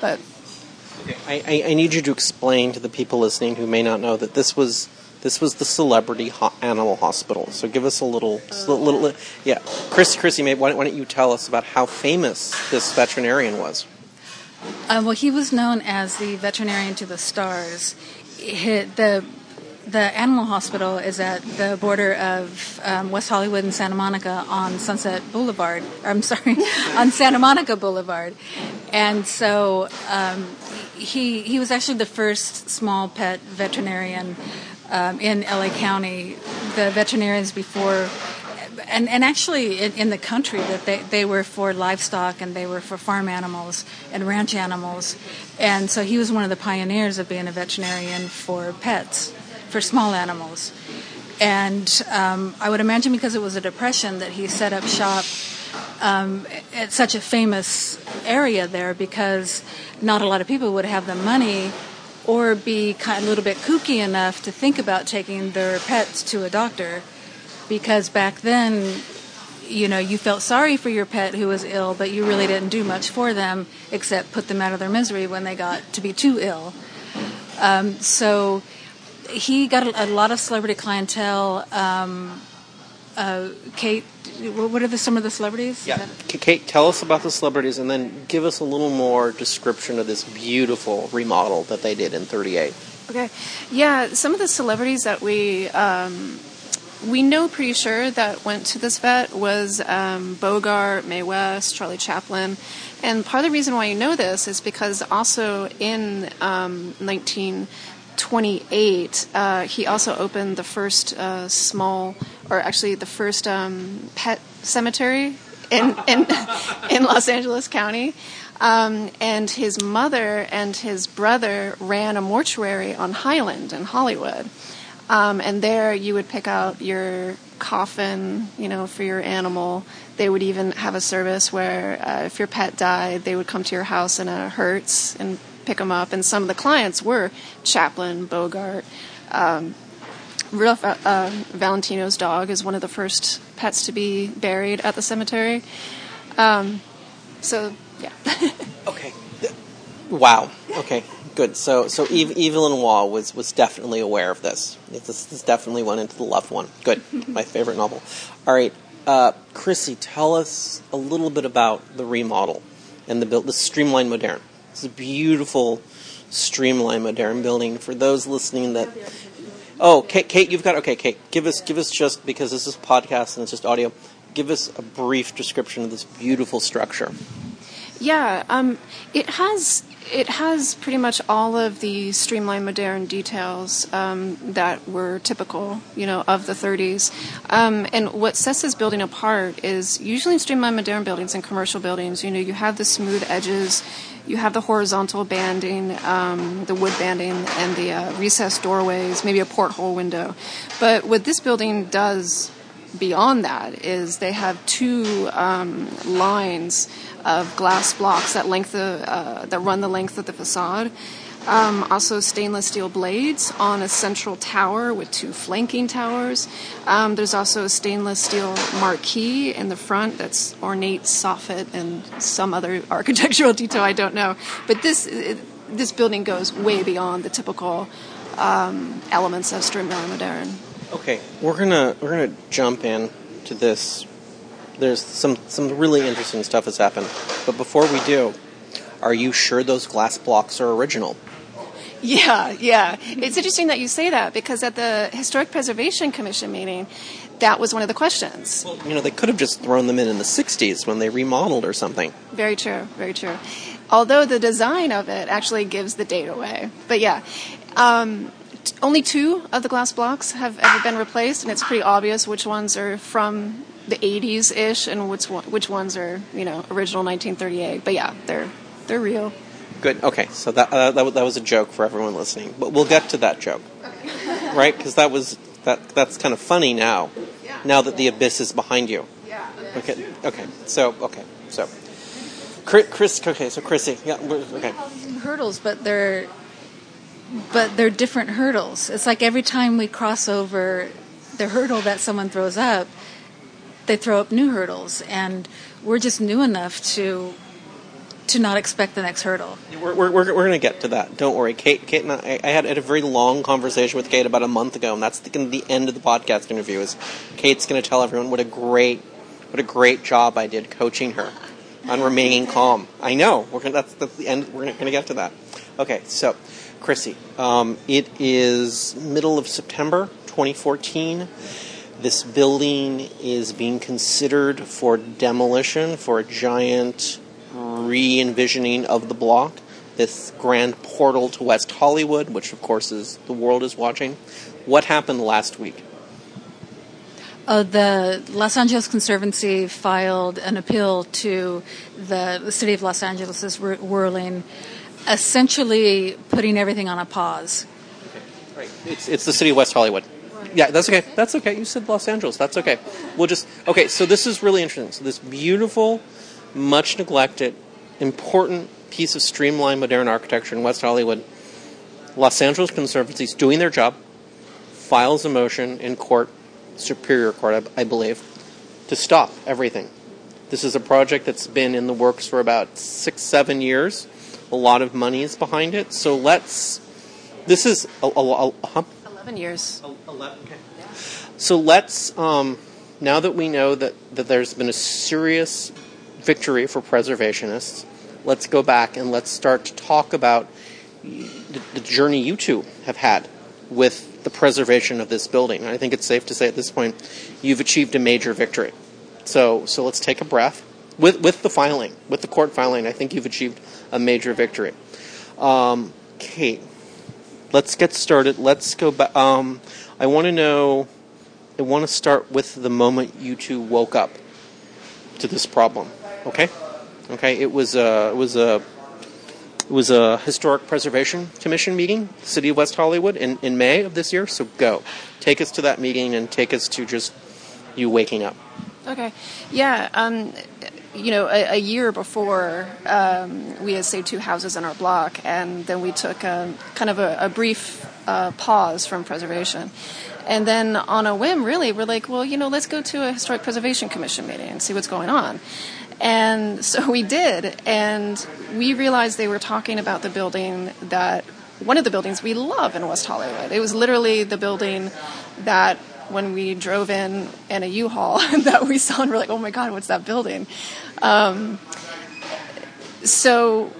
S6: But
S2: I, I, need you to explain to the people listening who may not know that this was this was the celebrity ho- animal hospital. So give us a little, uh, little, little, yeah. Chris, Krisy, why don't you tell us about how famous this veterinarian was?
S5: Uh, well, he was known as the veterinarian to the stars. He, the the animal hospital is at the border of um, West Hollywood and Santa Monica on Sunset Boulevard. I'm sorry, on Santa Monica Boulevard, and so um, he he was actually the first small pet veterinarian um, in LA County. The veterinarians before. And, and actually, in, in the country, that they, they were for livestock and they were for farm animals and ranch animals, and so he was one of the pioneers of being a veterinarian for pets for small animals. And um, I would imagine because it was a depression that he set up shop um, at such a famous area there because not a lot of people would have the money or be kind of a little bit kooky enough to think about taking their pets to a doctor because back then you know you felt sorry for your pet who was ill but you really didn't do much for them except put them out of their misery when they got to be too ill. Um, so he got a, a, lot of celebrity clientele um, uh, kate what are the, some of the celebrities?
S2: Yeah. Kate tell us about the celebrities and then give us a little more description of this beautiful remodel that they did in 38
S6: okay. Yeah some of the celebrities that we um, we know pretty sure that went to this vet was um, Bogart, Mae West, Charlie Chaplin. And part of the reason why you know this is because also in um, 1928, uh, he also opened the first uh, small, or actually the first um, pet cemetery in, in, in Los Angeles County. Um, and his mother and his brother ran a mortuary on Highland in Hollywood. Um, and there you would pick out your coffin, you know, for your animal. They would even have a service where uh, if your pet died, they would come to your house in a Hertz and pick them up. And some of the clients were Chaplin, Bogart. Um, uh, uh, Valentino's dog is one of the first pets to be buried at the cemetery. Um, so, yeah.
S2: okay. Wow. Okay good. So so Eve, Evelyn Waugh was was definitely aware of this. This, this definitely went into the loved one. Good, my favorite novel. All right, uh, Krisy, tell us a little bit about the remodel and the build, the streamlined modern. It's a beautiful streamlined modern building. For those listening that. Oh, Kate, Kate, you've got okay. Kate, give us give us just because this is podcast and it's just audio. Give us a brief description of this beautiful structure.
S6: Yeah, um, it has it has pretty much all of the streamlined modern details um, that were typical, you know, of the 30s. Um, and what sets this building apart is usually in streamlined modern buildings and commercial buildings, you know, you have the smooth edges, you have the horizontal banding, um, the wood banding, and the uh, recessed doorways, maybe a porthole window. But what this building does beyond that is they have two um, lines of glass blocks that length uh, that run the length of the facade. Um, also, stainless steel blades on a central tower with two flanking towers. Um, there's also a stainless steel marquee in the front that's ornate soffit and some other architectural detail I don't know. But this it, this building goes way beyond the typical um, elements of Streamline Moderne.
S2: Okay, we're gonna we're gonna jump in to this there's some some really interesting stuff has happened. But before we do, are you sure those glass blocks are original?
S6: Yeah, yeah. It's interesting that you say that because at the Historic Preservation Commission meeting, that was one of the questions.
S2: Well, you know, they could have just thrown them in in the 60s when they remodeled or something.
S6: Very true, very true. Although the design of it actually gives the date away. But yeah, um, only two of the glass blocks have ever been replaced, and it's pretty obvious which ones are from the 80s ish, and which which ones are you know original 1938. But yeah, they're they're real.
S2: Good. Okay, so that uh, that, that was a joke for everyone listening, but we'll get to that joke, okay. right? Because that was that that's kind of funny now. Yeah. Now that the abyss is behind you.
S6: Yeah.
S2: Okay. Okay. So okay. So. Chris, okay, so Krisy, yeah, okay.
S5: Hurdles, but they're but they're different hurdles. It's like every time we cross over the hurdle that someone throws up, they throw up new hurdles, and we're just new enough to to not expect the next hurdle.
S2: We're, we're, we're, going to get to that. Don't worry. Kate, Kate and I, I had, a very long conversation with Kate about a month ago, and that's the, the end of the podcast interview. Is Kate's going to tell everyone what a great what a great job I did coaching her on remaining calm. I know. We're gonna, that's, that's the end. We're going to get to that. Okay, so Krisy, um, it is middle of September 2014. This building is being considered for demolition for a giant re envisioning of the block. This grand portal to West Hollywood, which of course is the world is watching. What happened last week?
S5: Uh, the Los Angeles Conservancy filed an appeal to the, the city of Los Angeles' ruling, essentially putting everything on a pause.
S2: Right. It's, it's the city of West Hollywood. Yeah, that's okay. That's okay. You said Los Angeles. That's okay. We'll just okay. So this is really interesting. So this beautiful, much neglected, important piece of streamlined modern architecture in West Hollywood. Los Angeles Conservancy is doing their job. Files a motion in court, Superior Court, I, I believe, to stop everything. This is a project that's been in the works for about six, seven years. A lot of money is behind it. So let's. This is a, a, a, a
S6: 11 years.
S2: 11, okay. So let's, um, now that we know that, that there's been a serious victory for preservationists, let's go back and let's start to talk about the, the journey you two have had with the preservation of this building. I think it's safe to say at this point you've achieved a major victory. So, so let's take a breath. With, with the filing, with the court filing, I think you've achieved a major victory. Um, Kate, let's get started. Let's go back. Um, I want to know. I want to start with the moment you two woke up to this problem. Okay, okay. It was a it was a it was a historic preservation commission meeting, City of West Hollywood, in in May of this year. So go, take us to that meeting and take us to just you waking up.
S6: Okay, yeah. Um, you know, a, a year before um, we had saved two houses in our block, and then we took a, kind of a, a brief uh, pause from preservation. And then on a whim, really, we're like, well, you know, let's go to a historic preservation commission meeting and see what's going on. And so we did, and we realized they were talking about the building that one of the buildings we love in West Hollywood. It was literally the building that when we drove in in a U-Haul that we saw and we're like, oh my god, what's that building? Um, so,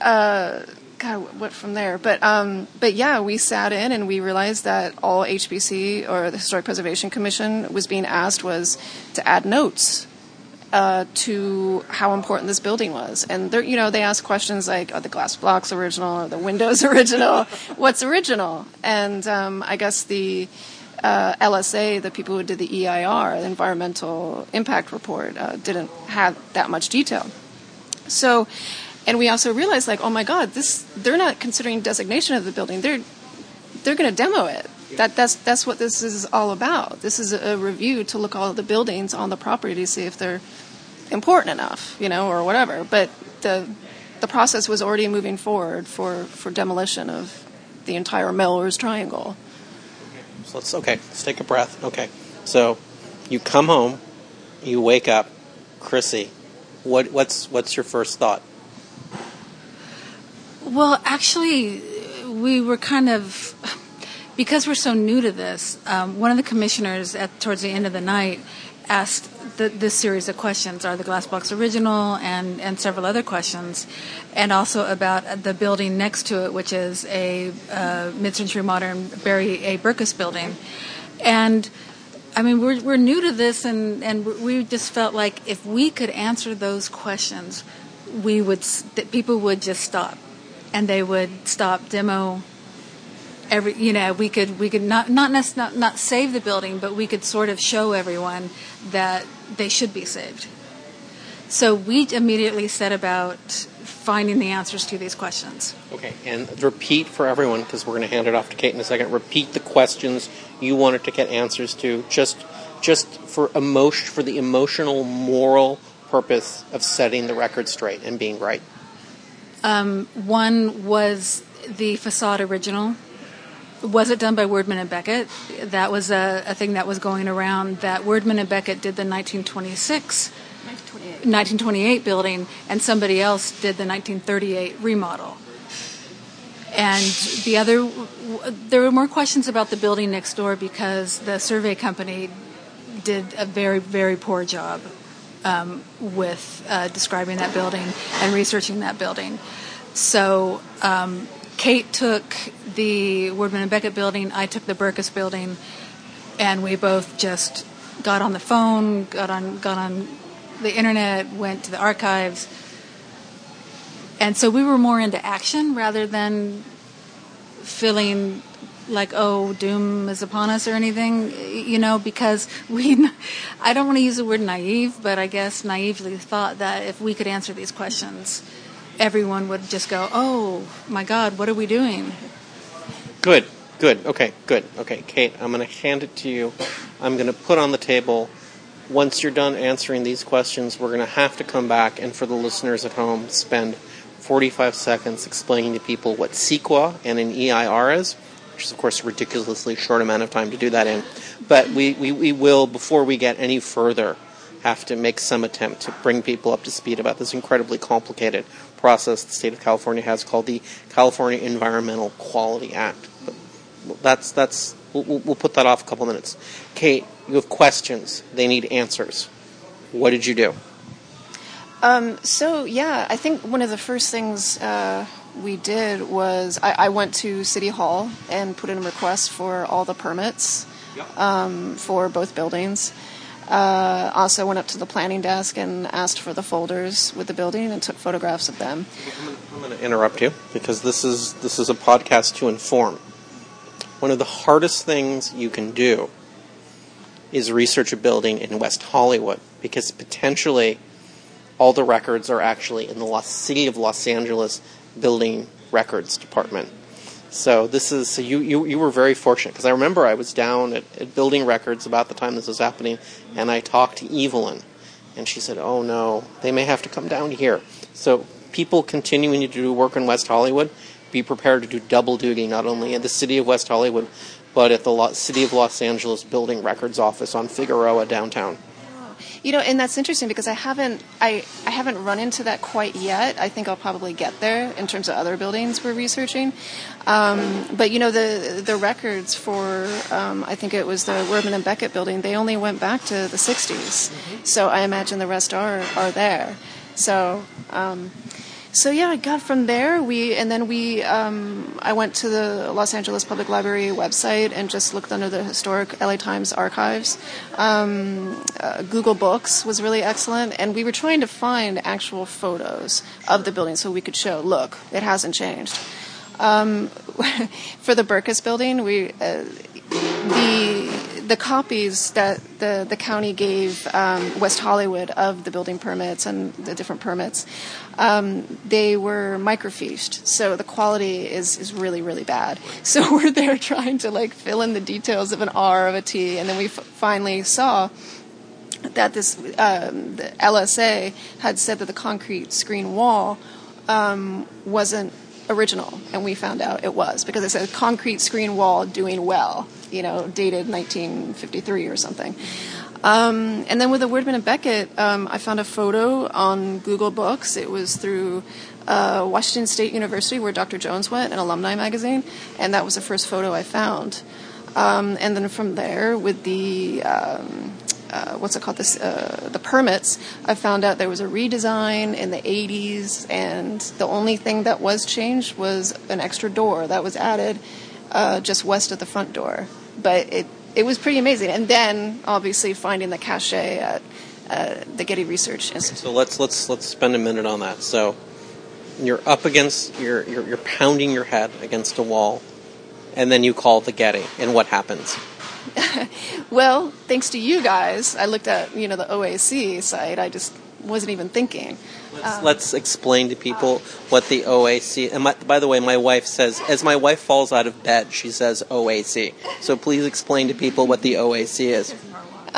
S6: uh, God, what from there? But um, but yeah, we sat in and we realized that all HPC or the Historic Preservation Commission was being asked was to add notes uh, to how important this building was. And they you know, they asked questions like, are the glass blocks original? Are the windows original? What's original? And um, I guess the uh, LSA, the people who did the EIR, the Environmental Impact Report, uh, didn't have that much detail. So, and we also realized, like, oh my God, this they're not considering designation of the building. They're they're going to demo it. That that's that's what this is all about. This is a, a review to look all the buildings on the property to see if they're important enough, you know, or whatever. But the the process was already moving forward for, for demolition of the entire Melrose Triangle.
S2: Let's okay. Let's take a breath. Okay. So you come home, you wake up, Krisy. What what's what's your first thought?
S5: Well, actually, we were kind of because we're so new to this. Um, one of the commissioners at towards the end of the night asked the, this series of questions: Are the glass blocks original? And and several other questions, and also about the building next to it, which is a uh, mid-century modern Barry A. Berkus building, and. I mean, we're we're new to this, and, and we just felt like if we could answer those questions, we would that people would just stop, and they would stop demo every you know we could we could not not not not save the building but we could sort of show everyone that they should be saved. So we immediately set about finding the answers to these questions.
S2: Okay and repeat for everyone because we're going to hand it off to kate in a second. Repeat the questions you wanted to get answers to just just for emotion for the emotional moral purpose of setting the record straight and being right.
S5: Um, one was the facade original was it done by Wurdeman and Becket? That was a, a, thing that was going around that Wurdeman and Becket did the 1926, 1928. 1928 building, and somebody else did the 1938 remodel. And the other, there were more questions about the building next door because the survey company did a very, very poor job um, with uh, describing that building and researching that building. So um, Kate took the Wurdeman and Becket building, I took the Berkus building, and we both just got on the phone, got on got on the internet, went to the archives. And so we were more into action rather than feeling like oh doom is upon us or anything you know because we i don't want to use the word naive but i guess naively thought that if we could answer these questions everyone would just go oh my god what are we doing
S2: Good, good. Okay, good. Okay, Kate, I'm going to hand it to you. I'm going to put on the table. Once you're done answering these questions, we're going to have to come back and, for the listeners at home, spend 45 seconds explaining to people what CEQA and an EIR is, which is, of course, a ridiculously short amount of time to do that in. But we, we, we will, before we get any further, have to make some attempt to bring people up to speed about this incredibly complicated process the state of California has called the California Environmental Quality Act. But that's that's we'll, we'll put that off a couple minutes. Kate, you have questions. They need answers. What did you do?
S6: Um, so yeah, I think one of the first things uh, we did was I, I went to City Hall and put in a request for all the permits um, for both buildings. Uh, also went up to the planning desk and asked for the folders with the building and took photographs of them.
S2: I'm going to interrupt you because this is this is a podcast to inform. One of the hardest things you can do is research a building in West Hollywood because potentially all the records are actually in the Los, city of Los Angeles building records department. So this is so you you, you were very fortunate because I remember I was down at, at building records about the time this was happening, and I talked to Evelyn, and she said, "Oh no, they may have to come down here." So people continuing to do work in West Hollywood, be prepared to do double duty not only in the city of West Hollywood, but at the Lo- city of Los Angeles building records office on Figueroa downtown.
S6: You know, and that's interesting because I haven't I, I haven't run into that quite yet. I think I'll probably get there in terms of other buildings we're researching. Um, but you know, the the records for um, I think it was the Wurdeman and Becket building. They only went back to the 60s, so I imagine the rest are are there. So. Um, so yeah, I got from there. We and then we. Um, I went to the Los Angeles Public Library website and just looked under the historic LA Times archives. Um, uh, Google Books was really excellent, and we were trying to find actual photos of the building so we could show. Look, it hasn't changed. Um, for the Berkus building, we uh, the the copies that the, the county gave um, West Hollywood of the building permits and the different permits, um, they were microfiched, so the quality is, is really really bad. So we're there trying to like fill in the details of an R of a T, and then we f- finally saw that this um, the LSA had said that the concrete screen wall um, wasn't original, and we found out it was because it said concrete screen wall doing well, you know, dated 1953 or something. Um, and then with the Wurdeman and Becket, um, I found a photo on Google Books. It was through uh, Washington State University, where Dr. Jones went, an alumni magazine, and that was the first photo I found. Um, and then from there, with the um, uh, what's it called this uh, the permits i found out there was a redesign in the 80s and the only thing that was changed was an extra door that was added uh, just west of the front door but it it was pretty amazing and then obviously finding the cache at uh, the getty research institute
S2: So let's let's let's spend a minute on that. So you're up against you're you're, you're pounding your head against a wall, and then you call the Getty, and what happens?
S6: well thanks to you guys i looked at you know the oac site i just wasn't even thinking
S2: Let's, let's explain to people what the OAC. And my, by the way, my wife says, as my wife falls out of bed, she says OAC. So please explain to people what the OAC is.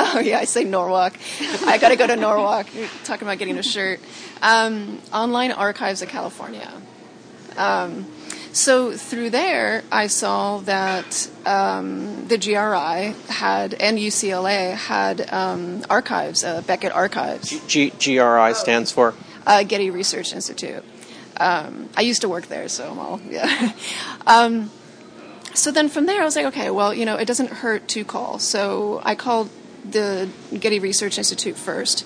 S6: Oh yeah, I say Norwalk. I got to go to Norwalk. You're talking about getting a shirt. Um, Online Archives of California. Um, so through there, I saw that um, the GRI had and UCLA had um, archives, uh, Becket Archives,
S2: G- GRI stands for.
S6: uh, Getty Research Institute. Um, I used to work there, so I'm all yeah. um, so then from there, I was like, okay, well, you know, it doesn't hurt to call. So I called the Getty Research Institute first,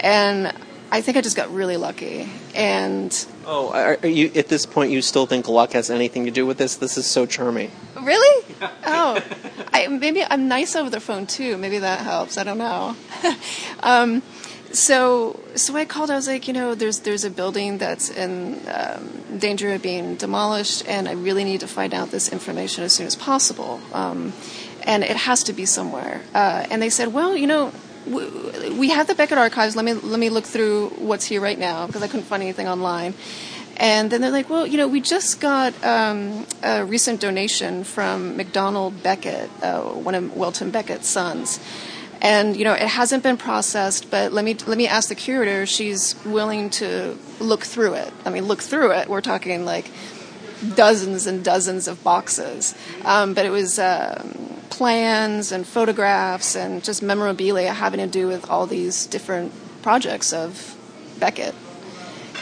S6: and I think I just got really lucky. And
S2: Oh, are, are you at this point? You still think luck has anything to do with this? This is so charming.
S6: really, oh, I, maybe I'm nice over the phone too. Maybe that helps. I don't know. um, so, so I called. I was like, you know, there's there's a building that's in um, danger of being demolished, and I really need to find out this information as soon as possible. Um, and it has to be somewhere. Uh, and they said, well, you know, we, have the Becket archives. Let me let me look through what's here right now because I couldn't find anything online. And then they're like, well, you know, we just got um, a recent donation from MacDonald Becket, uh, one of Welton Becket's sons. And you know, it hasn't been processed, but let me let me ask the curator. She's willing to look through it. I mean, look through it. We're talking like dozens and dozens of boxes. Um, but it was um, plans and photographs and just memorabilia having to do with all these different projects of Becket.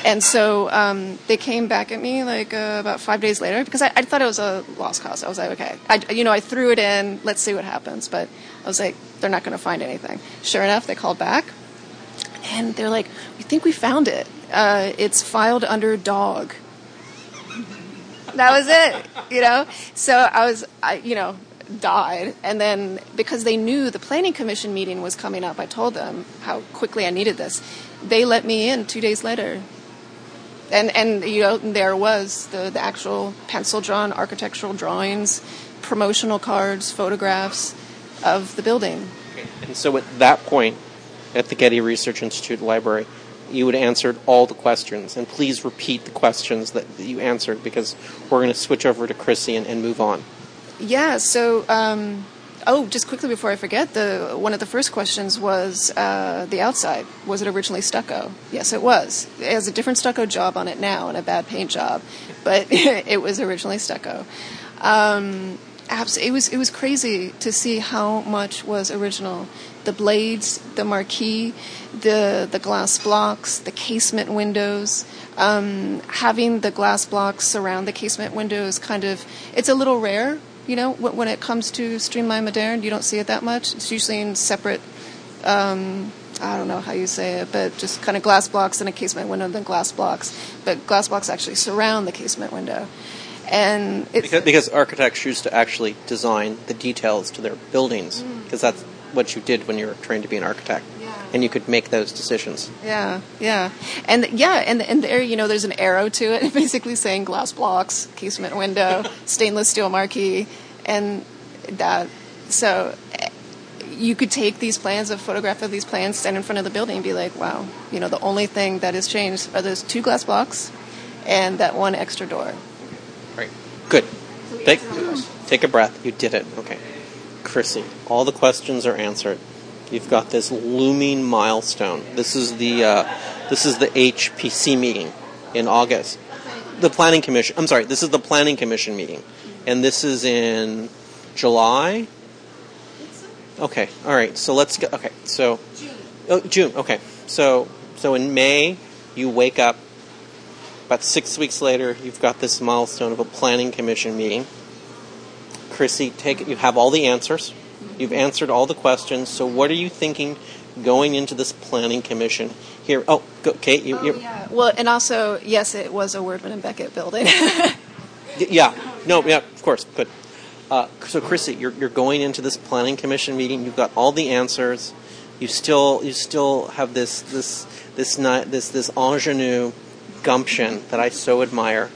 S6: And so um, they came back at me like uh, about five days later because I, I thought it was a lost cause. I was like, okay, I, you know, I threw it in. Let's see what happens. But I was like, they're not going to find anything. Sure enough, they called back, and they're like, we think we found it. Uh, it's filed under dog. That was it, you know. So I was, I, you know, died, and then because they knew the planning commission meeting was coming up, I told them how quickly I needed this. They let me in two days later and and you know there was the, the actual pencil drawn architectural drawings, promotional cards, photographs of the building.
S2: And so at that point, at the Getty Research Institute Library, you had answered all the questions. And please repeat the questions that, you answered because we're going to switch over to Krisy and, and move on.
S6: Yeah. So. Um, Oh, just quickly before I forget, the one of the first questions was uh, the outside. Was it originally stucco? Yes, it was. It has a different stucco job on it now and a bad paint job, but it was originally stucco. Um, it was it was crazy to see how much was original. The blades, the marquee, the the glass blocks, the casement windows. Um, having the glass blocks surround the casement windows, kind of, it's a little rare you know, when it comes to Streamline Moderne, you don't see it that much. It's usually in separate, um, I don't know how you say it, but just kind of glass blocks and a casement window, then glass blocks. But glass blocks actually surround the casement window. And it's,
S2: because, because architects choose to actually design the details to their buildings, because mm. that's what you did when you were trained to be an architect and you could make those decisions.
S6: Yeah, yeah, and yeah, and and there, you know, there's an arrow to it, basically saying glass blocks, casement window, stainless steel marquee, and that. So you could take these plans, a photograph of these plans, stand in front of the building, and be like, wow, you know, the only thing that has changed are those two glass blocks and that one extra door.
S2: Right. Good. Take, take a breath. You did it. Okay. Krisy, all the questions are answered. You've got this looming milestone. This is the uh, this is the HPC meeting in August. The planning commission. I'm sorry. This is the planning commission meeting, and this is in July. Okay. All right. So let's go. Okay. So June. Oh, June. Okay. So so in May, you wake up. About six weeks later, you've got this milestone of a planning commission meeting. Krisy, take it. You have all the answers. You've answered all the questions. So, what are you thinking going into this planning commission here? Oh, go, Kate. You,
S6: oh, yeah. Well, and also, yes, it was a Wurdeman and Becket building.
S2: yeah. No. Yeah. Of course. Good. Uh, so, Krisy, you're you're going into this planning commission meeting. You've got all the answers. You still you still have this this this not, this this ingenue gumption that I so admire.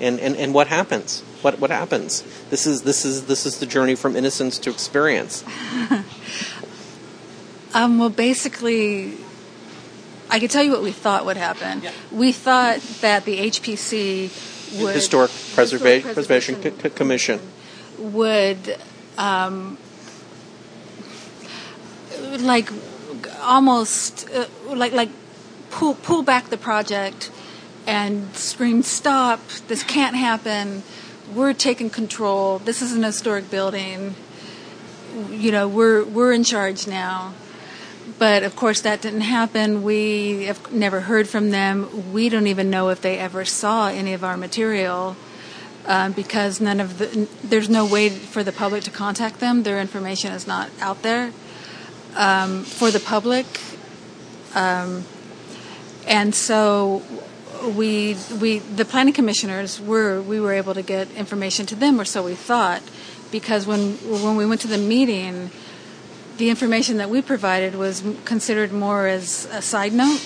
S2: And, and, and what happens? What what happens? This is this is this is the journey from innocence to experience.
S5: um, well, basically, I can tell you what we thought would happen. Yeah. We thought that the HPC would
S2: Historic Preservation, Preservation, Preservation C- Commission
S5: would um, like almost uh, like like pull pull back the project and scream Stop, this can't happen. We're taking control. This is an historic building. You know, we're, we're in charge now. But of course, that didn't happen. We have never heard from them. We don't even know if they ever saw any of our material. Um, because none of the there's no way for the public to contact them. Their information is not out there um, for the public. Um, and so we we the planning commissioners were we were able to get information to them or so we thought because when when we went to the meeting the information that we provided was considered more as a side note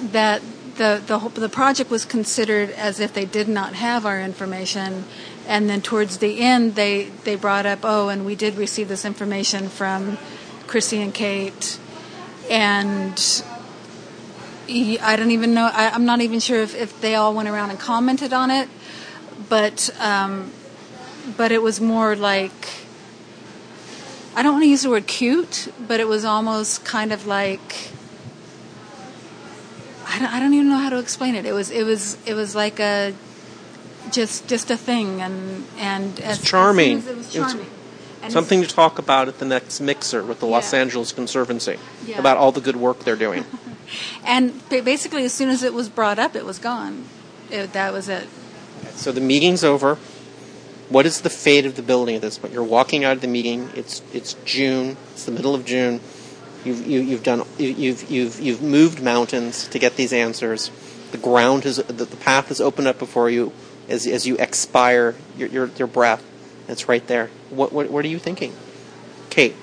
S5: that the the the project was considered as if they did not have our information and then towards the end they they brought up oh and we did receive this information from Krisy and Kate and I don't even know. I, I'm not even sure if, if they all went around and commented on it, but um, but it was more like I don't want to use the word cute, but it was almost kind of like I don't, I don't even know how to explain it. It was it was it was like a just just a thing, and and as,
S2: charming.
S5: As as it was charming. And
S2: Something to talk about at the next mixer with the Los
S5: Yeah.
S2: Angeles Conservancy
S5: Yeah.
S2: about all the good work they're doing.
S5: And basically, as soon as it was brought up, it was gone. It, that was it.
S2: so the meeting's over. What is the fate of the building at this point? You're walking out of the meeting. It's it's June. It's the middle of June. You've you, you've done you- you've you've you've moved mountains to get these answers. The ground has the, the path has opened up before you as as you expire your your, your breath. It's right there. What, what what are you thinking, Kate?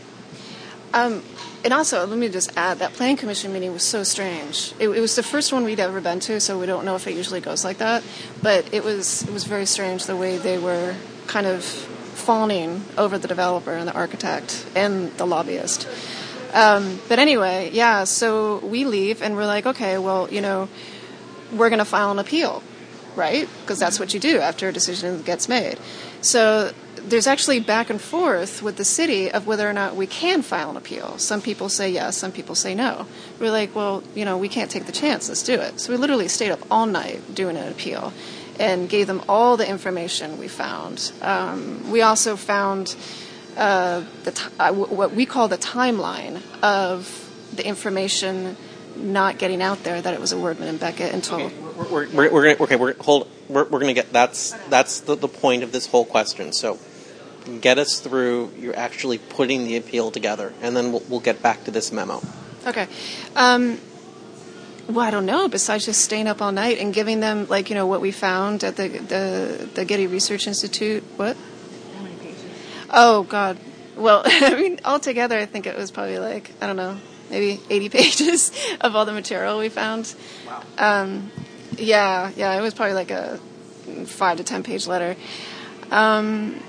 S6: Um, and also, let me just add that planning commission meeting was so strange. It, it was the first one we'd ever been to, so we don't know if it usually goes like that. But it was it was very strange the way they were kind of fawning over the developer and the architect and the lobbyist. Um, but anyway, yeah. So we leave and we're like, okay, well, you know, we're going to file an appeal, right? Because that's what you do after a decision gets made. So there's actually back and forth with the city of whether or not we can file an appeal. Some people say yes, some people say no. We're like, well, you know, we can't take the chance. Let's do it. So we literally stayed up all night doing an appeal and gave them all the information we found. Um, we also found uh, the t- uh, w- what we call the timeline of the information not getting out there that it was a Wurdeman and Becket until
S2: We're, we're, we're, we're gonna, okay. We're hold. We're, we're gonna get. That's that's the, the point of this whole question. So, get us through. You're actually putting the appeal together, and then we'll, we'll get back to this memo.
S6: Okay. Um, well, I don't know. Besides just staying up all night and giving them, like, you know, what we found at the the, the Getty Research Institute. What? How many pages? Oh God. Well, I mean, altogether, I think it was probably like I don't know, maybe 80 pages of all the material we found.
S2: Wow.
S6: Um, yeah, yeah, it was probably like a five to ten page letter. Um,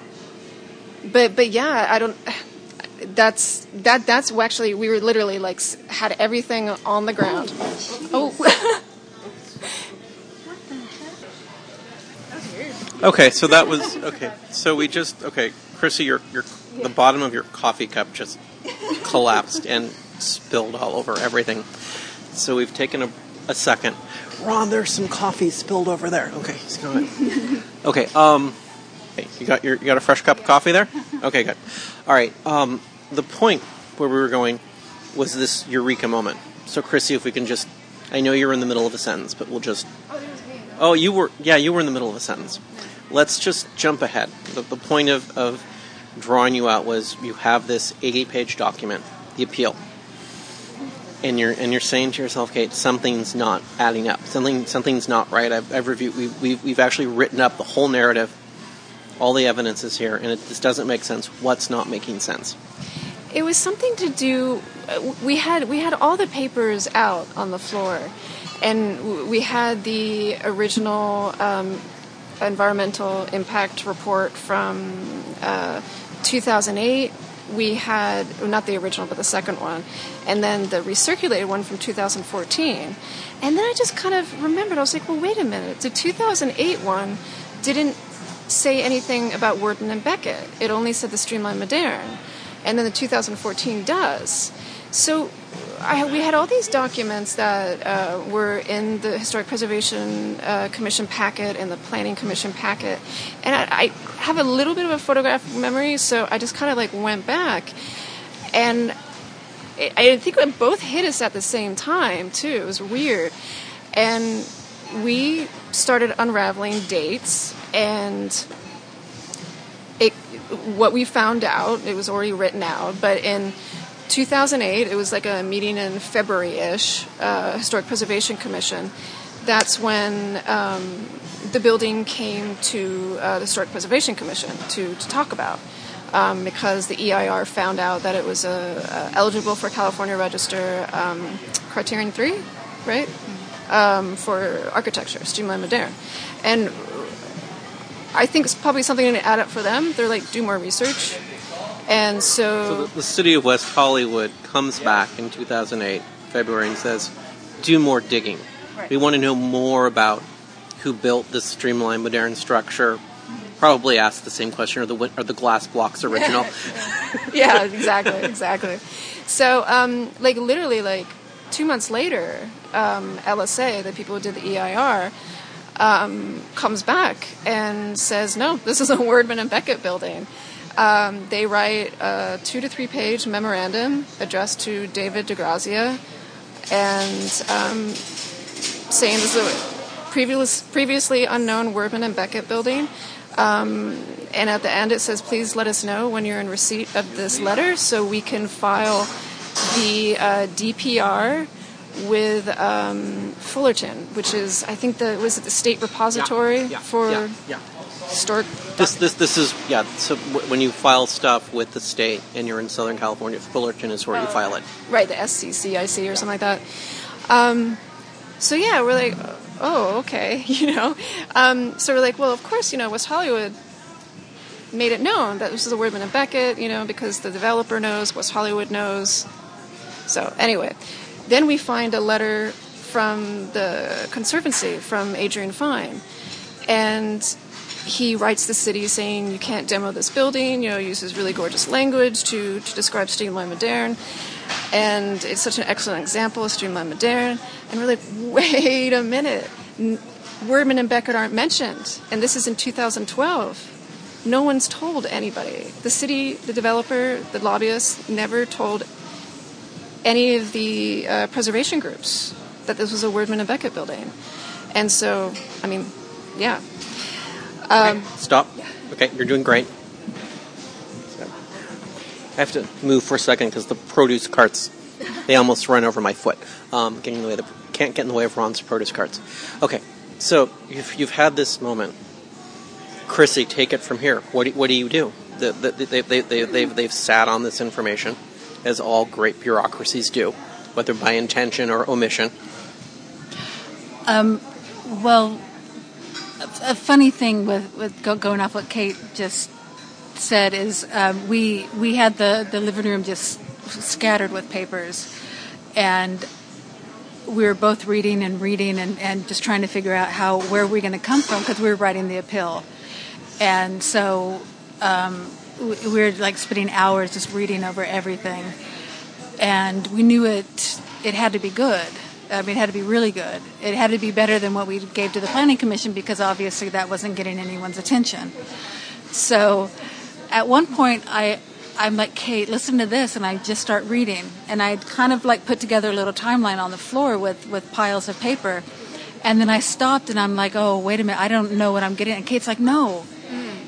S6: but but yeah, I don't. That's that. That's actually we were literally like had everything on the ground. Oh,
S2: Okay, so that was okay. So we just okay, Krisy, your your the bottom of your coffee cup just collapsed and spilled all over everything. So we've taken a, a second. Ron, there's some coffee spilled over there. Okay, let's go ahead. Okay, um, hey, you got your you got a fresh cup of coffee there? Okay, good. All right. Um, the point where we were going was this eureka moment. So Krisy, if we can just, I know you're in the middle of a sentence, but we'll just Oh, you were yeah, you were in the middle of a sentence. Let's just jump ahead. The, the point of, of drawing you out was you have this 80-page document, the appeal, and you're and you're saying to yourself, Kate, something's not adding up. Something something's not right. I've, I've reviewed. We've, we've we've actually written up the whole narrative. All the evidence is here, and it just doesn't make sense. What's not making sense?
S6: it was something to do. We had we had all the papers out on the floor, and we had the original um, environmental impact report from uh, 2008. We had not the original, but the second one, and then the recirculated one from 2014. And then I just kind of remembered. I was like, well, wait a minute. The 2008 one didn't say anything about Wurdeman and Becket. It only said the Streamline Moderne and then the 2014 does. So I, we had all these documents that uh, were in the Historic Preservation uh, Commission packet and the Planning Commission packet, and I, I have a little bit of a photographic memory, so I just kind of like went back, and I I think it both hit us at the same time too. It was weird, and we started unraveling dates and it what we found out it was already written out but in 2008, it was like a meeting in February-ish, uh, Historic Preservation Commission. That's when um, the building came to uh, the Historic Preservation Commission to, to talk about. Um, because the EIR found out that it was uh, uh, eligible for California Register um, Criterion 3, right? Um, for architecture, streamlined modern. And I think it's probably something to add up for them. They're like, do more research. And so,
S2: So the, the city of West Hollywood comes back in 2008, February, and says, do more digging. We want to know more about who built this streamlined Moderne structure. Probably ask the same question: Are the are the glass blocks original?
S6: yeah, exactly, exactly. So, um, like literally, like two months later, um, LSA, the people who did the EIR, um, comes back and says, "No, this is a Wurdeman and Becket building." Um, they write a two to three page memorandum addressed to David DeGrazia, and um, saying this is a previous, previously unknown Wurdeman and Becket building. Um, and at the end it says, please let us know when you're in receipt of this letter so we can file the uh, DPR with um, Fullerton, which is, I think, the was it the state repository
S2: Yeah,
S6: for
S2: yeah, yeah.
S6: Historic.
S2: This this this is yeah. So w- when you file stuff with the state and you're in Southern California, Fullerton is where you file it.
S6: Right, the SCCIC or something like that. Um, so yeah, we're like, oh, okay, you know. Um, so we're like, well, of course, you know, West Hollywood made it known that this is a Wurdeman and Becket, you know, because the developer knows, West Hollywood knows. So anyway, then we find a letter from the Conservancy from Adrian Fine, and he writes the city saying you can't demo this building. You know, uses really gorgeous language to to describe Streamline Moderne, and it's such an excellent example of Streamline Moderne. And we're like, wait a minute, Wurdeman and Becket aren't mentioned, and this is in 2012 no one's told anybody. The city, the developer, the lobbyists never told any of the uh, preservation groups that this was a Wurdeman and Becket building. And so, I mean, yeah. Um,
S2: Stop. Okay, you're doing great. I have to move for a second because the produce carts, they almost run over my foot. Um, getting in the way the, can't get in the way of Ron's produce carts. Okay, so you've, you've had this moment. Krisy, take it from here. What do, what do you do? The, the, they, they, they, they've, they've sat on this information, as all great bureaucracies do, whether by intention or omission.
S5: Well, a, funny thing with, with going off what Kate just said is um, we we had the, the living room just scattered with papers, and we were both reading and reading and, and just trying to figure out how where we're going to come from because we were writing the appeal, and so um, we were like spending hours just reading over everything, and we knew it it had to be good. I mean, it had to be really good. It had to be better than what we gave to the planning commission because obviously that wasn't getting anyone's attention. So, at one point, I I'm like, Kate, listen to this, and I just start reading, and I kind of like put together a little timeline on the floor with with piles of paper, and then I stopped, and I'm like, oh, wait a minute, I don't know what I'm getting, and Kate's like, no.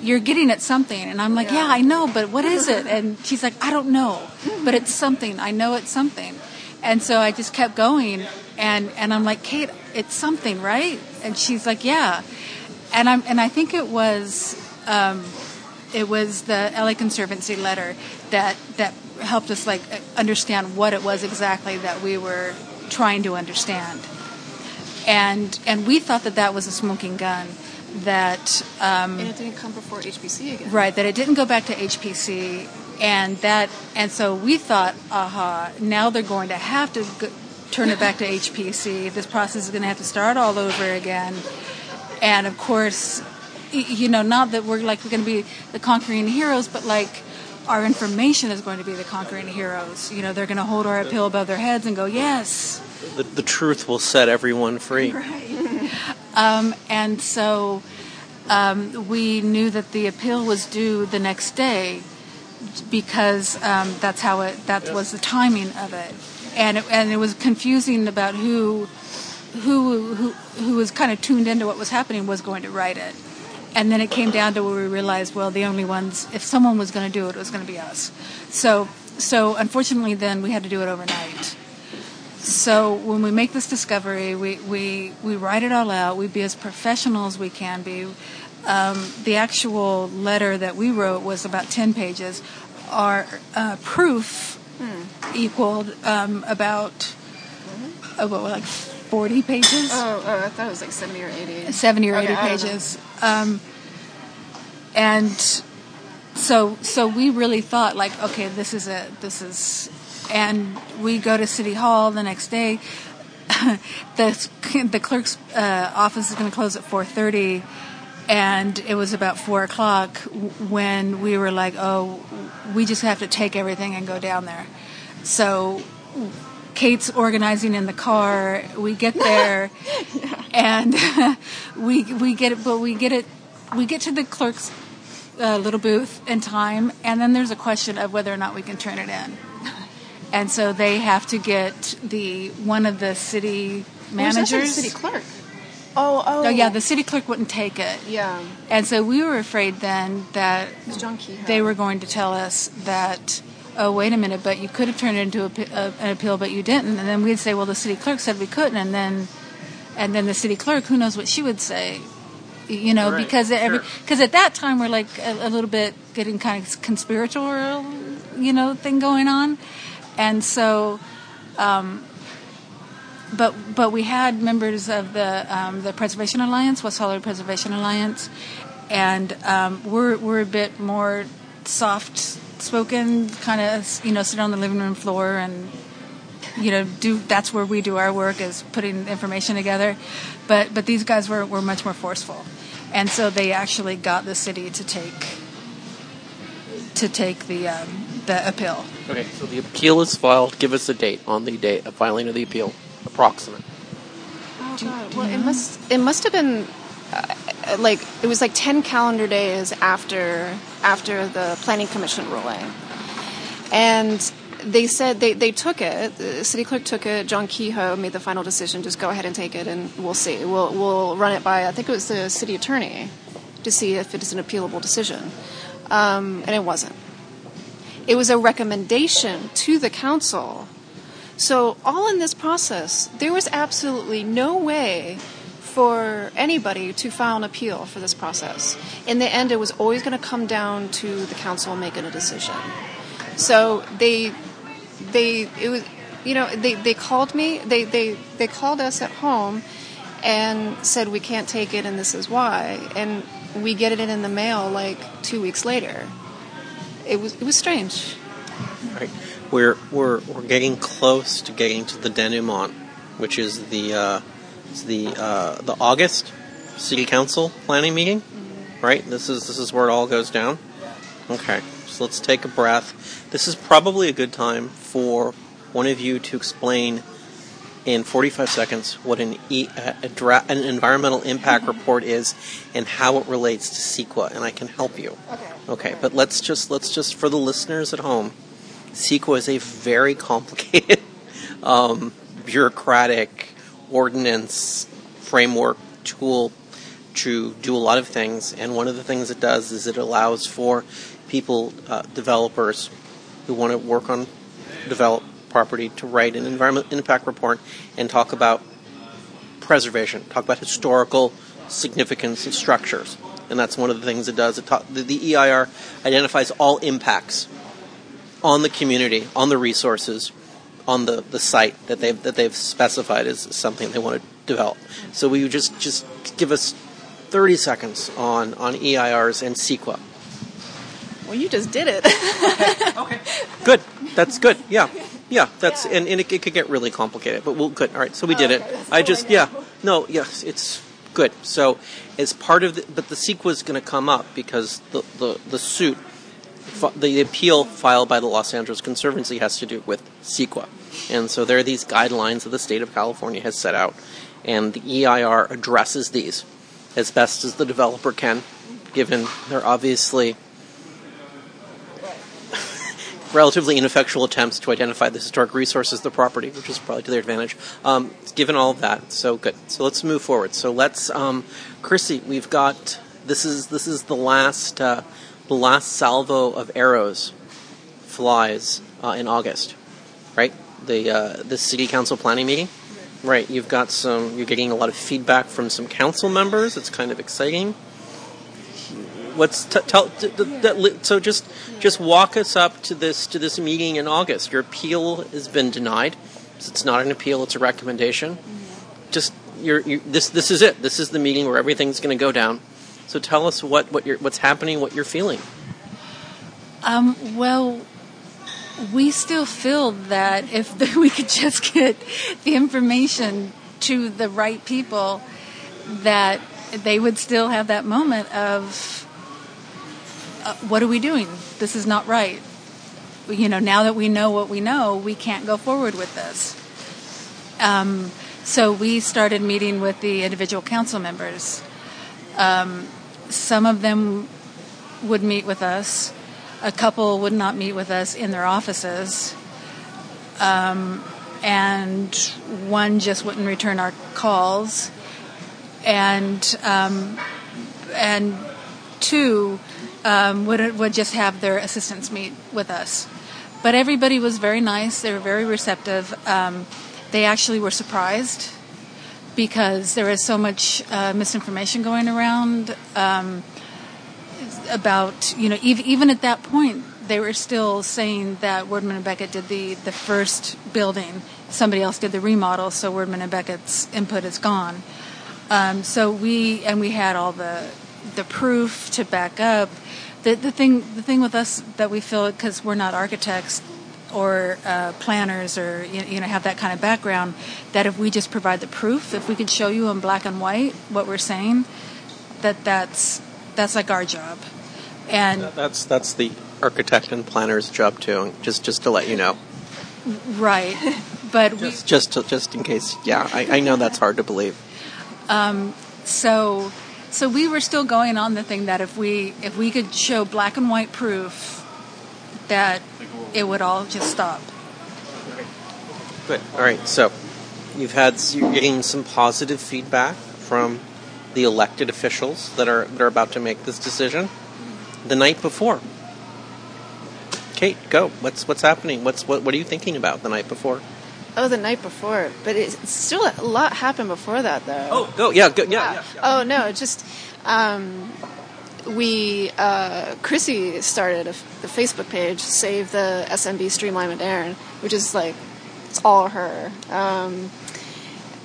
S5: You're getting at something, and I'm like, yeah, I know, but what is it? And she's like, I don't know, but it's something. I know it's something. And so I just kept going, and and I'm like, Kate, it's something, right? And she's like, yeah. And I'm and I think it was um, it was the LA Conservancy letter that that helped us like understand what it was exactly that we were trying to understand. And and we thought that that was a smoking gun. That um,
S6: and it didn't come before HPC again.
S5: Right, that it didn't go back to HPC, and that, and so we thought, aha, now they're going to have to turn it back to HPC. This process is going to have to start all over again, and of course, you know, not that we're like we're going to be the conquering heroes, but like our information is going to be the conquering heroes. You know, they're going to hold our appeal above their heads and go, yes,
S2: The, the truth will set everyone free.
S5: Um, and so um, we knew that the appeal was due the next day because um, that's how it that was the timing of it, and it, and it was confusing about who who who who was kind of tuned into what was happening was going to write it. And then it came down to where we realized, well, the only ones, if someone was going to do it, it was going to be us. So so unfortunately, then we had to do it overnight. So when we make this discovery, we, we, we write it all out. We be as professional as we can be. Um, the actual letter that we wrote was about 10 pages. Our uh, proof equaled um, about uh, what, like 40 pages?
S6: Oh, oh, I thought it was like 70 or 80.
S5: 70 or
S6: Okay,
S5: 80
S6: I don't know.
S5: pages. Um, and so so we really thought like okay this is it. this is and we go to city hall the next day the the clerk's uh, office is going to close at 4:30 and it was about four o'clock when we were like oh we just have to take everything and go down there so Kate's organizing in the car. We get there, and we we get it, but we get it. We get to the clerk's uh, little booth in time, and then there's a question of whether or not we can turn it in. And so they have to get the one of the city
S6: for the
S5: managers.
S6: city clerk. Oh, oh.
S5: Oh yeah, the city clerk wouldn't take it.
S6: Yeah.
S5: And so we were afraid then that
S6: was John Kehoe.
S5: they were going to tell us that, oh, wait a minute, but you could have turned it into a, a, an appeal, but you didn't. And then we'd say, well, the city clerk said we couldn't. And then, and then the city clerk, who knows what she would say, you know,
S2: Right,
S5: because every,
S2: sure.
S5: because at that time we're like a, a little bit getting kind of conspiratorial, you know, thing going on. And so, um, but but we had members of the um, the Preservation Alliance, West Hollywood Preservation Alliance, and um, we're we're a bit more soft spoken, kind of you know sit on the living room floor and you know do that's where we do our work is putting information together, but but these guys were were much more forceful, and so they actually got the city to take to take the um, the appeal.
S2: Okay, so the appeal is filed. Give us a date on the date of filing of the appeal, approximate.
S6: Oh, God. Well, it must it must have been uh, like it was like ten calendar days after after the planning commission ruling, and they said they, they took it. The city clerk took it. John Kehoe made the final decision. Just go ahead and take it, and we'll see. We'll we'll run it by I think it was the city attorney to see if it is an appealable decision, um, and it wasn't. It was a recommendation to the council so, all in this process, there was absolutely no way for anybody to file an appeal for this process. In the end, it was always going to come down to the council making a decision. So they, they, it was, you know, they, they called me. They, they, they called us at home and said we can't take it and this is why. And we get it in the mail like two weeks later. It was, it was strange.
S2: Right. We're we're we're getting close to getting to the denouement, which is the uh, it's the uh, the August City Council planning meeting. Right. This is this is where it all goes down. Okay. So let's take a breath. This is probably a good time for one of you to explain in 45 seconds what an e, a, a dra- an environmental impact report is and how it relates to CEQA, and I can help you.
S6: Okay.
S2: Okay, but let's just let's just for the listeners at home, CEQA is a very complicated, um, bureaucratic ordinance framework tool to do a lot of things. And one of the things it does is it allows for people, uh, developers who want to work on develop property to write an environmental impact report and talk about preservation, talk about historical significance of structures. And that's one of the things it does. It ta- the, the EIR identifies all impacts on the community, on the resources, on the, the site that they've that they've specified as something they want to develop. So we just just give us 30 seconds on on EIRs and CEQA.
S6: Well, you just did it. Okay.
S2: Good. That's good. Yeah. Yeah, that's and, and it, it could get really complicated, but we'll good. All right, so we did it. I just yeah. No, yes, it's good. So as part of the but the CEQA is going to come up because the the, the suit fi- the appeal filed by the Los Angeles Conservancy has to do with CEQA. And so there are these guidelines that the state of California has set out and the EIR addresses these as best as the developer can given they're obviously relatively ineffectual attempts to identify the historic resources of the property, which is probably to their advantage. Um, given all of that, so good. So let's move forward. So let's, um, Krisy, we've got this is this is the last uh, the last salvo of arrows flies uh, in August, right? The uh, the city council planning meeting, right? You've got some. You're getting a lot of feedback from some council members. It's kind of exciting. What's t- tell t- t- that, so just just walk us up to this to this meeting in August. Your appeal has been denied. It's not an appeal; it's a recommendation. Just you're, you this this is it. This is the meeting where everything's going to go down. So tell us what what you're, what's happening, what you're feeling.
S5: Um, well, we still feel that if we could just get the information to the right people, that they would still have that moment of, uh, what are we doing? This is not right. You know, now that we know what we know, we can't go forward with this. Um, so we started meeting with the individual council members. Um, some of them would meet with us. A couple would not meet with us in their offices. Um, and one just wouldn't return our calls. And um, and two um, would would just have their assistants meet with us. But everybody was very nice. They were very receptive. Um, they actually were surprised because there is so much uh, misinformation going around um, about you know even, at that point they were still saying that Wurdeman and Becket did the the first building. Somebody else did the remodel so Wurdeman and Becket's input is gone. Um, so we and we had all the the proof to back up. The the thing the thing with us that we feel because we're not architects or uh, planners or you you know have that kind of background that if we just provide the proof if we could show you in black and white what we're saying that that's that's like our job and
S2: That's that's the architect and planner's job too. Just just to let you know,
S5: right but we
S2: just just to, just in case. Yeah, I, I know that's hard to believe.
S5: um, so so we were still going on the thing that if we if we could show black and white proof that it would all just stop
S2: Good. All right. So you've had you're getting some positive feedback from the elected officials that are that are about to make this decision. The night before, Kate, go. What's what's happening? What's what what are you thinking about the night before?
S6: Oh, the night before, but it's still a lot happened before that, though.
S2: Oh, go. Yeah. Go. Yeah. yeah, yeah.
S6: Oh no, just um, we uh, Krisy started a, f- the Facebook page, Save the SMB Streamline Moderne, which is like it's all her, um,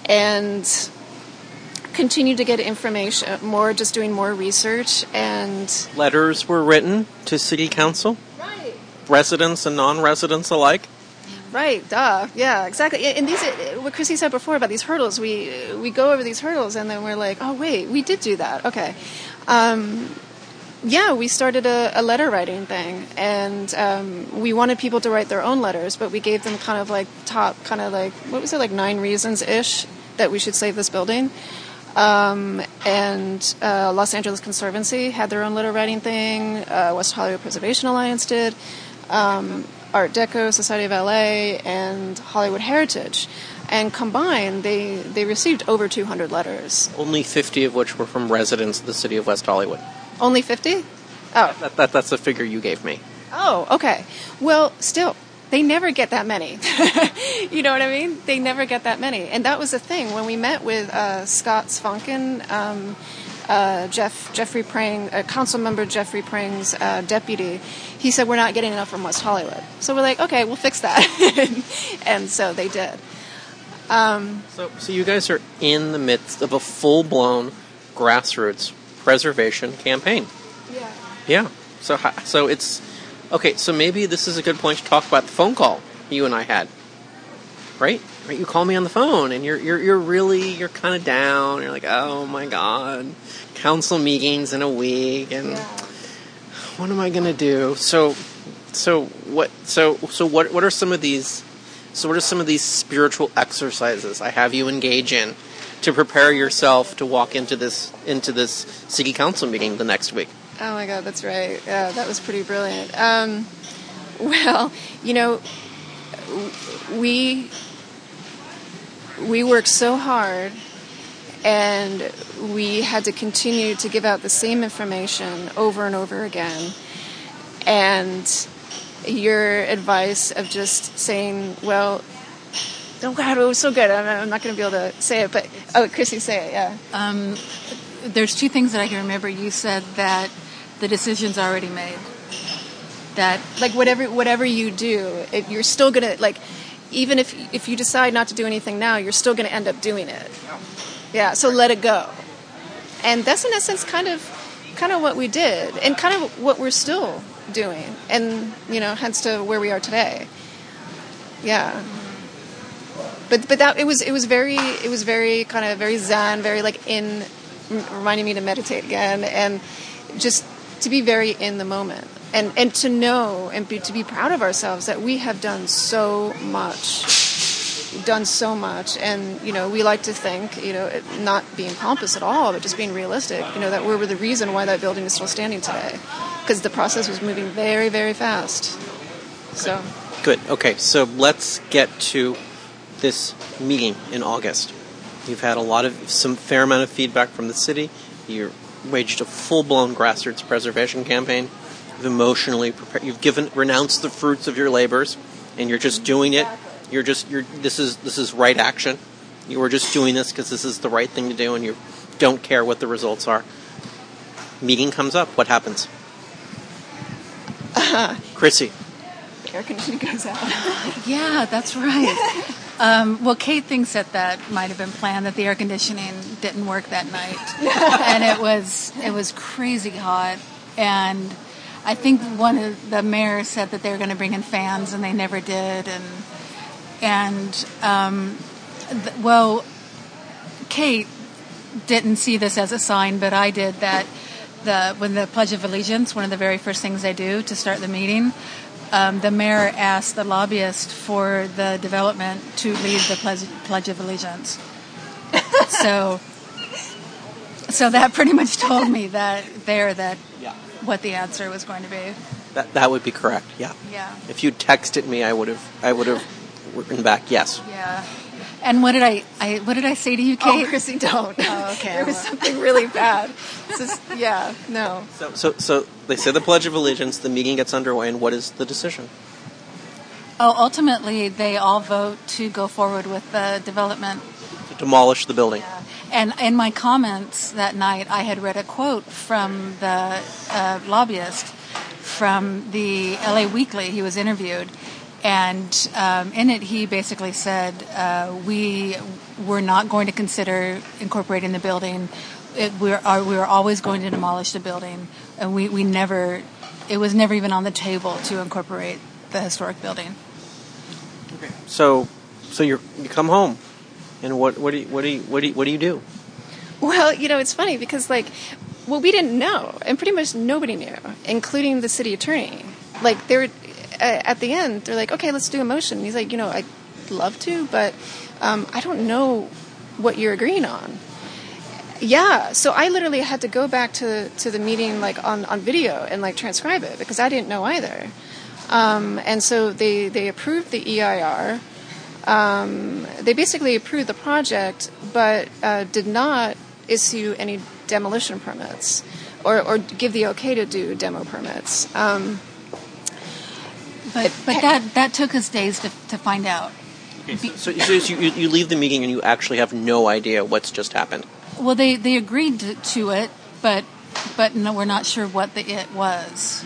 S6: and continue to get information, more just doing more research and
S2: Letters were written to city council,
S6: right.
S2: residents and non-residents alike.
S6: Right, duh. Yeah, exactly. And these, what Krisy said before about these hurdles, we we go over these hurdles and then we're like, oh wait, we did do that. Okay. Um, yeah, we started a, a letter writing thing, and um, we wanted people to write their own letters, but we gave them kind of like top, kind of like what was it, like nine reasons ish that we should save this building. Um, and uh, Los Angeles Conservancy had their own letter writing thing. Uh, West Hollywood Preservation Alliance did. Um, Art Deco, Society of LA, and Hollywood Heritage. And combined, they, they received over 200 letters.
S2: Only 50 of which were from residents of the city of West Hollywood.
S6: Only 50? Oh,
S2: That, that, that's the figure you gave me.
S6: oh, okay. Well, still, they never get that many. you know what I mean? They never get that many. And that was the thing when we met with uh, Scott um, uh, Jeff Jeffrey Prang, uh, Council Member Jeffrey Prang's uh, deputy. He said we're not getting enough from West Hollywood. So we're like, okay, we'll fix that. and so they did.
S2: So, so you guys are in the midst of a full-blown grassroots preservation campaign.
S6: Yeah.
S2: Yeah. So, so it's okay. So maybe this is a good point to talk about the phone call you and I had. Right? Right? You call me on the phone, and you're you're you're really you're kind of down. You're like, oh my god, council meetings in a week, and what am I gonna do? So, so what? So so what? What are some of these? So what are some of these spiritual exercises I have you engage in to prepare yourself to walk into this into this city council meeting the next week?
S6: Oh my God, that's right. Yeah, that was pretty brilliant. Um, well, you know, we we worked so hard, and we had to continue to give out the same information over and over again, and your advice of just saying, well, oh God, it was so good. I'm, I'm not going to be able to say it, but oh, Krisy, say it, yeah.
S5: Um, there's two things that I can remember. You said that the decision's already made. That
S6: like whatever whatever you do, it, you're still gonna like even if if you decide not to do anything now, you're still gonna end up doing it. Yeah, so let it go. And that's in essence kind of kind of what we did, and kind of what we're still doing, and you know, hence to where we are today. Yeah. But but that it was it was very it was very kind of very zen, very like in reminding me to meditate again, and just to be very in the moment and and to know and be, to be proud of ourselves that we have done so much done so much. And you know we like to think you know not being pompous at all but just being realistic you know that we were the reason why that building is still standing today because the process was moving very very fast. So.
S2: Good. Okay, so let's get to this meeting in August. You've had a lot of some fair amount of feedback from the city. You waged a full-blown grassroots preservation campaign. You've emotionally prepared. You've given renounced the fruits of your labors, and you're just doing it. You're just you're. This is this is right action. You were just doing this because this is the right thing to do, and you don't care what the results are. Meeting comes up. What happens? Krisy.
S6: the air conditioning goes out
S5: Yeah, that's right. Um, well, Kate thinks that that might have been planned. That the air conditioning didn't work that night, and it was it was crazy hot. And I think one of the mayors said that they were going to bring in fans, and they never did. And and um, th- well, Kate didn't see this as a sign, but I did that. The when the Pledge of Allegiance, one of the very first things they do to start the meeting, um, the mayor asked the lobbyist for the development to lead the Pledge, Pledge of Allegiance. so, so that pretty much told me that there that what the answer was going to be.
S2: That that would be correct. Yeah.
S5: Yeah.
S2: If you texted me, I would have I would have written back yes.
S5: Yeah. And what did I, I what did I say to you, Kate?
S6: oh Krisy don't
S5: Oh, okay.
S6: there was something really bad It's just, yeah no
S2: So so so they say the Pledge of Allegiance. The meeting gets underway, and what is the decision?
S5: Oh, ultimately, they all vote to go forward with the development
S2: To demolish the building.
S5: And in my comments that night, I had read a quote from the uh, lobbyist from the LA Weekly. He was interviewed. And um, in it, he basically said, uh, We were not going to consider incorporating the building. It, we're, are, we were always going to demolish the building. And we, we never, it was never even on the table to incorporate the historic building. Okay.
S2: So so you you come home, and what what do you, what do you, what do you, what do you do?
S6: Well, you know, it's funny because like, well, we didn't know, and pretty much nobody knew, including the city attorney. Like, they were uh, at the end, they're like, "Okay, let's do a motion." And he's like, "You know, I'd love to, but um, I don't know what you're agreeing on." Yeah, so I literally had to go back to to the meeting like on on video and like transcribe it because I didn't know either. Um, and so they they approved the EIR. Um, they basically approved the project, but uh, did not issue any demolition permits or, or give the okay to do demo permits. Um,
S5: But, but that, that took us days to, to find out.
S2: So, so you, you leave the meeting and you actually have no idea what's just happened.
S5: Well, they, they agreed to, to it, but but no, we're not sure what the it was.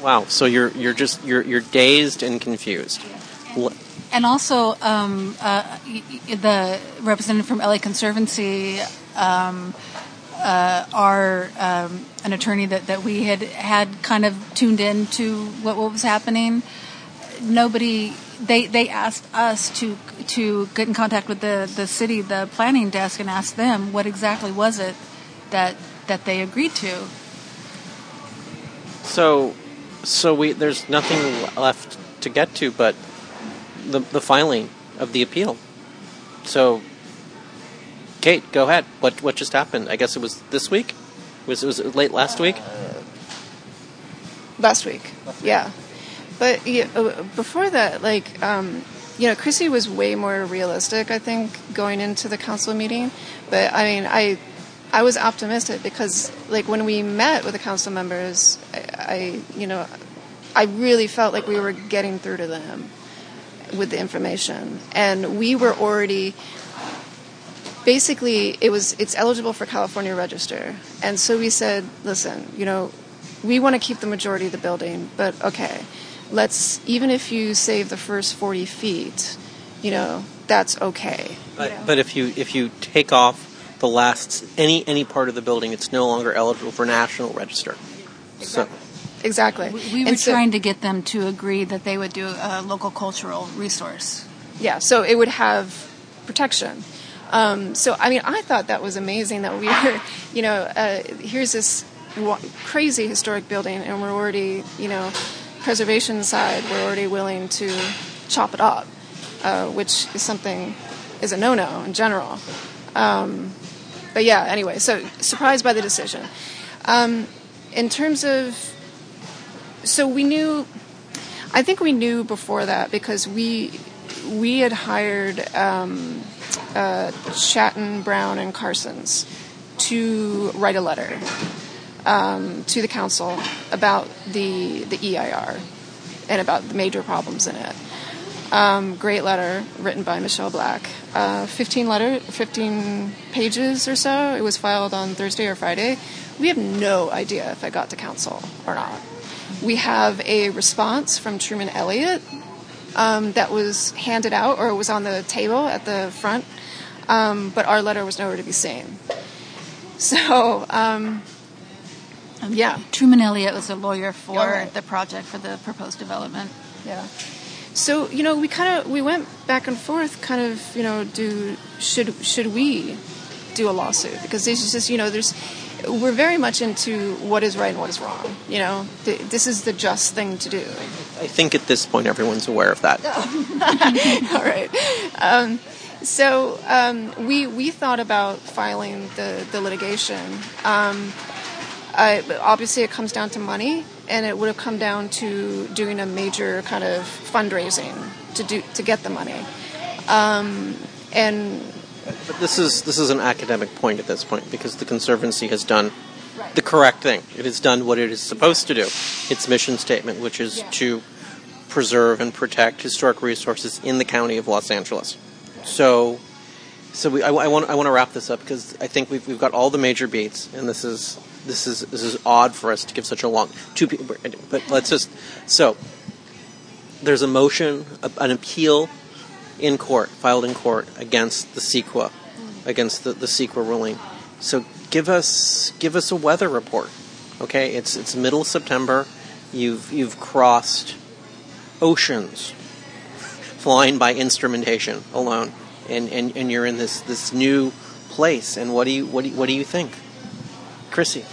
S2: Wow. So you're you're just you're you're dazed and confused. L-
S5: And also, um, uh, the representative from LA Conservancy um, uh, are um, an attorney that, that we had had kind of tuned in to what, what was happening. Nobody, they, they asked us to to get in contact with the, the city, the planning desk, and ask them what exactly was it that that they agreed to.
S2: So so we there's nothing left to get to but the the filing of the appeal. So Kate, go ahead. What what just happened? I guess it was this week. Was it was it late last week?
S6: last week. Yeah, but uh, before that, like um, you know, Krisy was way more realistic. I think going into the council meeting, but I mean, I I was optimistic because like when we met with the council members, I, I you know. I really felt like we were getting through to them with the information, and we were already basically it was it's eligible for California register, and so we said, listen, you know, we want to keep the majority of the building, but okay, let's even if you save the first forty feet, you know, that's okay.
S2: But, but if you if you take off the last any any part of the building, it's no longer eligible for national register. So
S6: Exactly.
S5: We were
S6: so-
S5: trying to get them to agree that they would do a local cultural resource.
S6: Yeah, so it would have protection. Um, so, I mean, I thought that was amazing that we were, you know, uh, here's this crazy historic building, and we're already, you know, preservation side, we're already willing to chop it up, uh, which is something is a no-no in general. Um, but yeah, anyway, so surprised by the decision. Um, in terms of so we knew i think we knew before that because we we had hired um, uh, Chatten Brown and Carstens to write a letter um, to the council about the the eir and about the major problems in it. Um, great letter written by michelle black. Uh, 15 letter 15 pages or so. It was filed on thursday or friday. We have no idea if I got to council or not. We have a response from Truman Elliott um, that was handed out or was on the table at the front, um, but our letter was nowhere to be seen. So, um, yeah,
S5: Truman Elliott was a lawyer for
S6: right.
S5: the project for the proposed development.
S6: yeah. So you know, we kind of we went back and forth, kind of you know, do should should we do a lawsuit because this is just you know there's we're very much into what is right and what is wrong. You know, Th- this is the just thing to do.
S2: I think at this point everyone's aware of that.
S6: All right. Um, so um, we we thought about filing the the litigation. Um, I, obviously, it comes down to money, and it would have come down to doing a major kind of fundraising to do to get the money. Um, and
S2: But this is this is an academic point at this point because the conservancy has done the correct thing. It has done what it is supposed to do. Its mission statement, which is to preserve and protect historic resources in the county of Los Angeles. So, so we, I, I want I want to wrap this up because I think we've we've got all the major beats, and this is this is this is odd for us to give such a long two people. But let's just so there's a motion, an appeal in court, filed in court against the CEQA, mm. against the, the CEQA ruling. So give us give us a weather report. Okay, it's it's middle September. You've you've crossed oceans flying by instrumentation alone, and, and, and you're in this, this new place. And what do you what do you, what do you think, Krisy?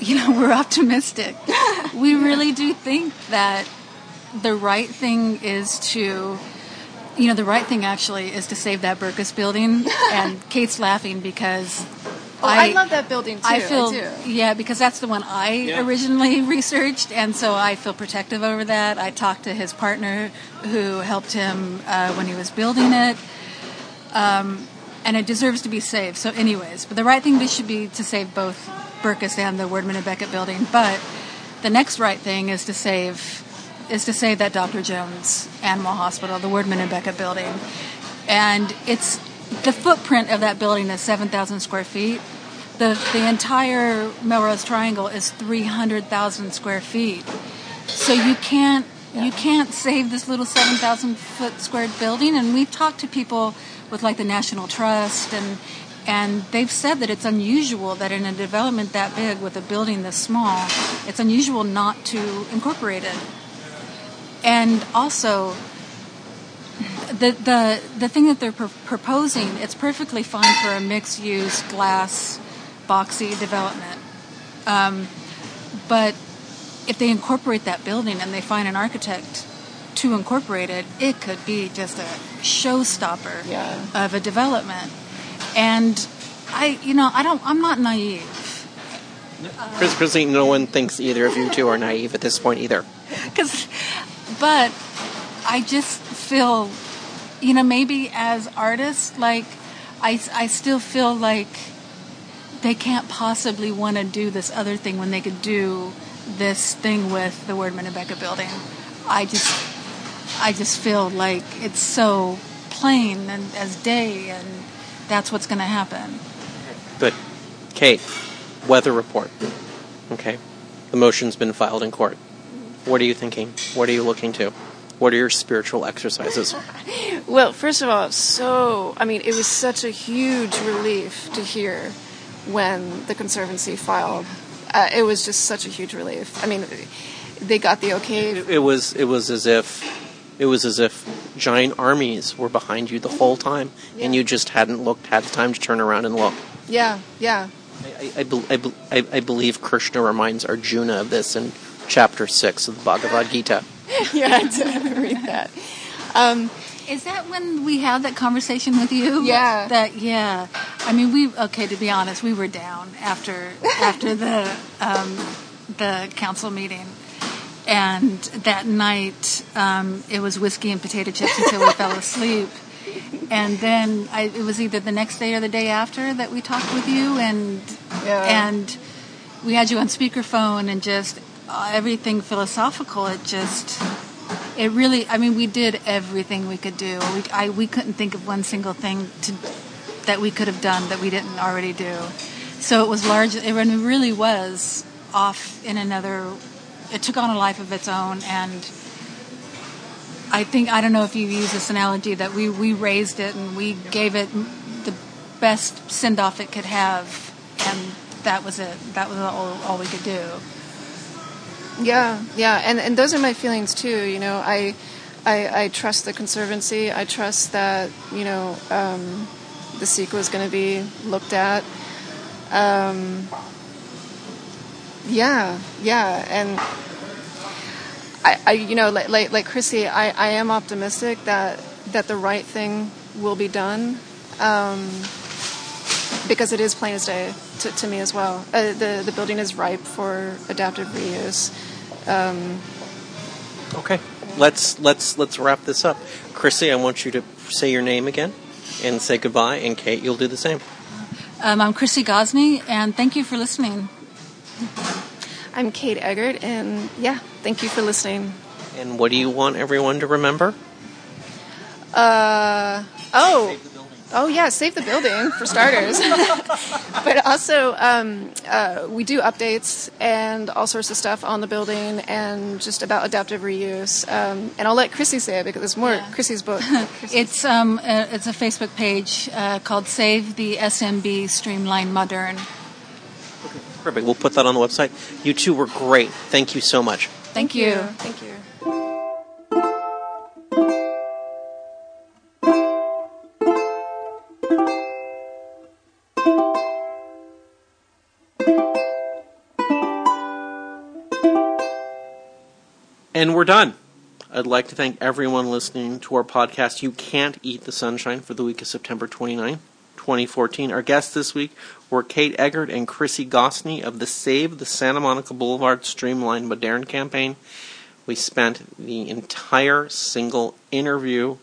S5: You know, we're optimistic. we really do think that the right thing is to, you know, the right thing actually is to save that Berkus building. and Kate's laughing because
S6: oh, I, love that building too.
S5: I feel
S6: do.
S5: yeah because that's the one I
S2: Yeah.
S5: originally researched, and so I feel protective over that. I talked to his partner who helped him uh, when he was building it, um, and it deserves to be saved. So, anyways, but the right thing to should be to save both Berkus and the Wurdeman and Becket building. But the next right thing is to save is to save that Dr. Jones Animal Hospital, the Wurdeman and Becket building, and it's the footprint of that building is seven thousand square feet. The the entire Melrose Triangle is three hundred thousand square feet. So you can't you can't save this little seven thousand foot squared building. And we've talked to people with like the National Trust and and they've said that it's unusual that in a development that big with a building this small, it's unusual not to incorporate it. And also, the the the thing that they're pr- proposing, it's perfectly fine for a mixed use glass boxy development. Um, but if they incorporate that building and they find an architect to incorporate it, it could be just a showstopper
S6: Yeah.
S5: of a development. And I, you know, I don't, I'm not naive.
S2: Chris, Krisy, no one thinks either of you two are naive at this point either.
S5: Cause, but I just feel, you know, maybe as artists, like, I, I still feel like they can't possibly want to do this other thing when they could do this thing with the Word Winnebago building. I just, I just feel like it's so plain and as day, and that's what's going to happen.
S2: Good. Kate, weather report. Okay. The motion's been filed in court. What are you thinking? What are you looking to? What are your spiritual exercises?
S6: Well, first of all, so I mean, it was such a huge relief to hear when the Conservancy filed. Uh, it was just such a huge relief. I mean, they got the okay.
S2: It, it was it was as if it was as if giant armies were behind you the whole time, and you just hadn't looked, had the time to turn around and look.
S6: Yeah, yeah.
S2: I, I, I, I, I believe Krishna reminds Arjuna of this in chapter six of the Bhagavad Gita.
S6: yeah, I did read that. Um,
S5: Is that when we had that conversation with you?
S6: Yeah.
S5: That yeah. I mean, we okay. To be honest, we were down after after the um, the council meeting, and that night um, it was whiskey and potato chips until we fell asleep. And then I, it was either the next day or the day after that we talked with you, and
S6: Yeah.
S5: and we had you on speakerphone, and just Uh, everything philosophical. It just it really, I mean, we did everything we could do. We, I, we couldn't think of one single thing to, that we could have done that we didn't already do. So it was large, it really was off in another, it took on a life of its own. And I think, I don't know if you use this analogy, that we, we raised it and we gave it the best send off it could have. And that was it. That was all, all we could do.
S6: Yeah, yeah, and and those are my feelings too. You know, I I, I trust the conservancy. I trust that you know um, the CEQA is going to be looked at. Um, yeah, yeah, and I, I you know like like, like Krisy, I, I am optimistic that that the right thing will be done. Um, because it is plain as day to, to me as well. Uh, the the building is ripe for adaptive reuse. Um,
S2: Okay, let's let's let's wrap this up. Krisy, I want you to say your name again and say goodbye. And Kate, you'll do the same.
S5: Um, I'm Krisy Gosney, and thank you for listening.
S6: I'm Kate Eggert, and yeah, thank you for listening.
S2: And what do you want everyone to remember?
S6: Uh, oh, oh yeah, save the building for starters. but also, um, uh, we do updates and all sorts of stuff on the building and just about adaptive reuse. Um, and I'll let Krisy say it because it's more
S5: Yeah.
S6: Krisy's book.
S5: It's um, uh, it's a Facebook page uh, called Save the SMB Streamline Moderne.
S2: Perfect. We'll put that on the website. You two were great. Thank you so much.
S5: Thank you.
S6: Thank you.
S2: And we're done. I'd like to thank everyone listening to our podcast, You Can't Eat the Sunshine, for the week of September 29, 2014. Our guests this week were Kate Eggert and Krisy Gosney of the Save the Santa Monica Boulevard Streamlined Moderne campaign. We spent the entire single interview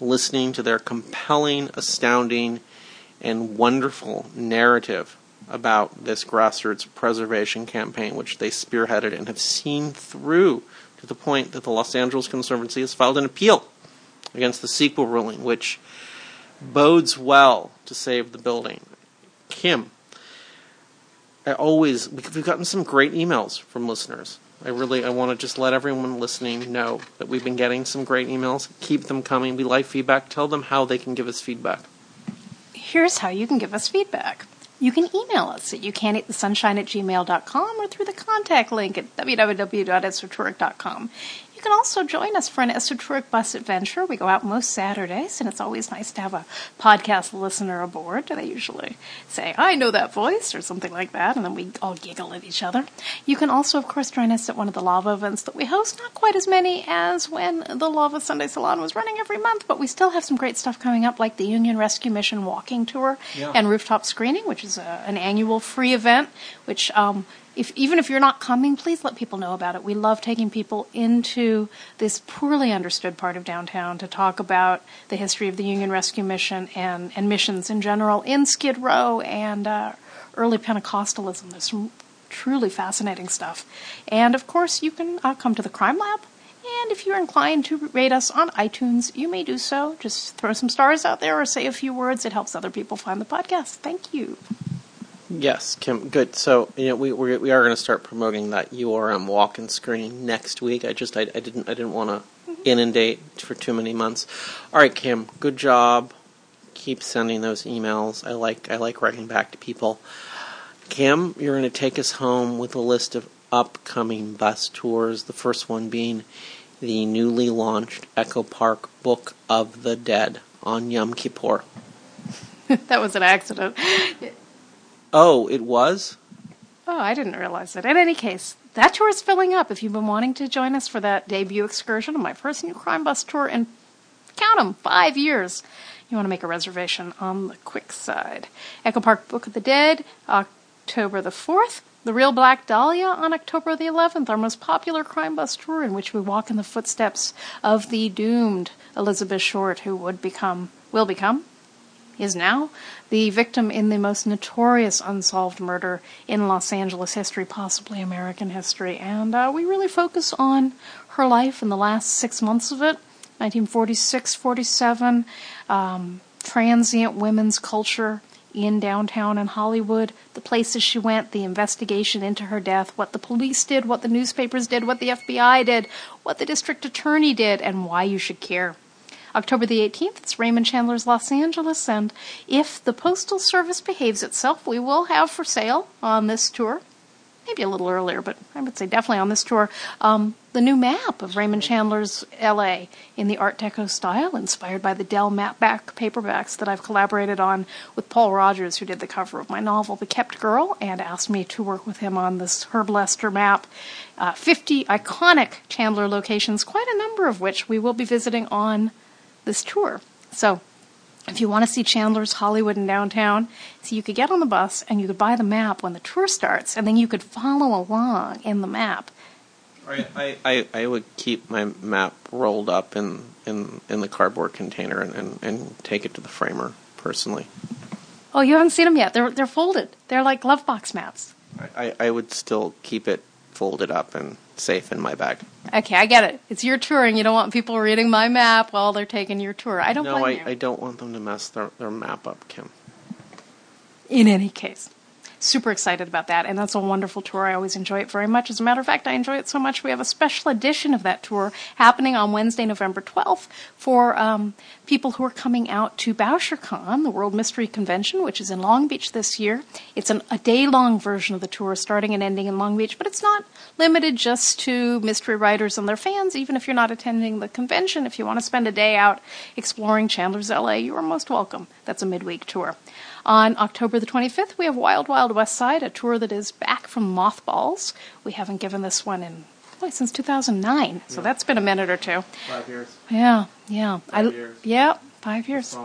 S2: listening to their compelling, astounding, and wonderful narrative about this grassroots preservation campaign, which they spearheaded and have seen through to the point that the Los Angeles Conservancy has filed an appeal against the CEQA ruling, which bodes well to save the building. Kim, I always we've gotten some great emails from listeners. I really I want to just let everyone listening know that we've been getting some great emails. Keep them coming. We like feedback. Tell them how they can give us feedback.
S1: Here's how you can give us feedback. You can email us at youcanteatthesunshine at gmail.com or through the contact link at www.esotouric.com. You can also join us for an Esotouric bus adventure. We go out most Saturdays, and it's always nice to have a podcast listener aboard. They usually say, I know that voice, or something like that, and then we all giggle at each other. You can also, of course, join us at one of the lava events that we host. Not quite as many as when the Lava Sunday Salon was running every month, but we still have some great stuff coming up, like the Union Rescue Mission walking tour
S2: Yeah.
S1: and rooftop screening, which is a, an annual free event. Which, um, if even if you're not coming, please let people know about it. We love taking people into this poorly understood part of downtown to talk about the history of the Union Rescue Mission and and missions in general in Skid Row and uh, early Pentecostalism. There's some Truly fascinating stuff. And of course, you can uh, come to the Crime Lab. And if you're inclined to rate us on iTunes, you may do so. Just throw some stars out there or say a few words. It helps other people find the podcast. Thank you.
S2: Yes, Kim. Good. So you know we we're, we are going to start promoting that URM walk-in screening next week. I just I, I didn't I didn't want to inundate for too many months. All right, Kim. Good job. Keep sending those emails. I like I like writing back to people. Kim, you're going to take us home with a list of upcoming bus tours. The first one being the newly launched Echo Park Book of the Dead on Yom Kippur.
S1: that was an accident.
S2: Oh, it was?
S1: Oh, I didn't realize it. In any case, that tour is filling up. If you've been wanting to join us for that debut excursion of my first new crime bus tour in, count 'em, five years, you want to make a reservation on the quick side. Echo Park Book of the Dead, October the 4th. The Real Black Dahlia on October the 11th, our most popular crime bus tour in which we walk in the footsteps of the doomed Elizabeth Short, who would become, will become, is now the victim in the most notorious unsolved murder in Los Angeles history, possibly American history. And uh, we really focus on her life in the last six months of it 1946 47, um, transient women's culture in downtown and Hollywood, the places she went, the investigation into her death, what the police did, what the newspapers did, what the FBI did, what the district attorney did, and why you should care. October the 18th, it's Raymond Chandler's Los Angeles, and if the Postal Service behaves itself, we will have for sale on this tour, maybe a little earlier, but I would say definitely on this tour, um, the new map of Raymond Chandler's LA in the Art Deco style, inspired by the Dell Mapback paperbacks that I've collaborated on with Paul Rogers, who did the cover of my novel, The Kept Girl, and asked me to work with him on this Herb Lester map. Uh, 50 iconic Chandler locations, quite a number of which we will be visiting on this tour. So if you want to see Chandler's Hollywood and downtown, so you could get on the bus and you could buy the map when the tour starts, and then you could follow along in the map.
S2: I, I, I would keep my map rolled up in, in, in the cardboard container and, and, and take it to the framer personally.
S1: Oh, you haven't seen them yet. They're they're folded. They're like glove box maps.
S2: I, I would still keep it folded up and safe in my bag.
S1: Okay, I get it. It's your tour, and you don't want people reading my map while they're taking your tour. I don't
S2: no, I. I don't want them to mess their, their map up, Kim.
S1: in any case. Super excited about that, and that's a wonderful tour. I always enjoy it very much. As a matter of fact, I enjoy it so much we have a special edition of that tour happening on Wednesday, November 12th for um, people who are coming out to BoucherCon, the World Mystery Convention, which is in Long Beach this year. It's an, a day long version of the tour starting and ending in Long Beach, but it's not limited just to mystery writers and their fans. Even if you're not attending the convention, if you want to spend a day out exploring Chandler's LA, you are most welcome. That's a midweek tour. On October the 25th, we have Wild Wild West Side, a tour that is back from mothballs. We haven't given this one in boy, since 2009, so that's been a minute or two.
S2: Five years.
S1: Yeah, yeah. I,
S2: years.
S1: Yeah, five years.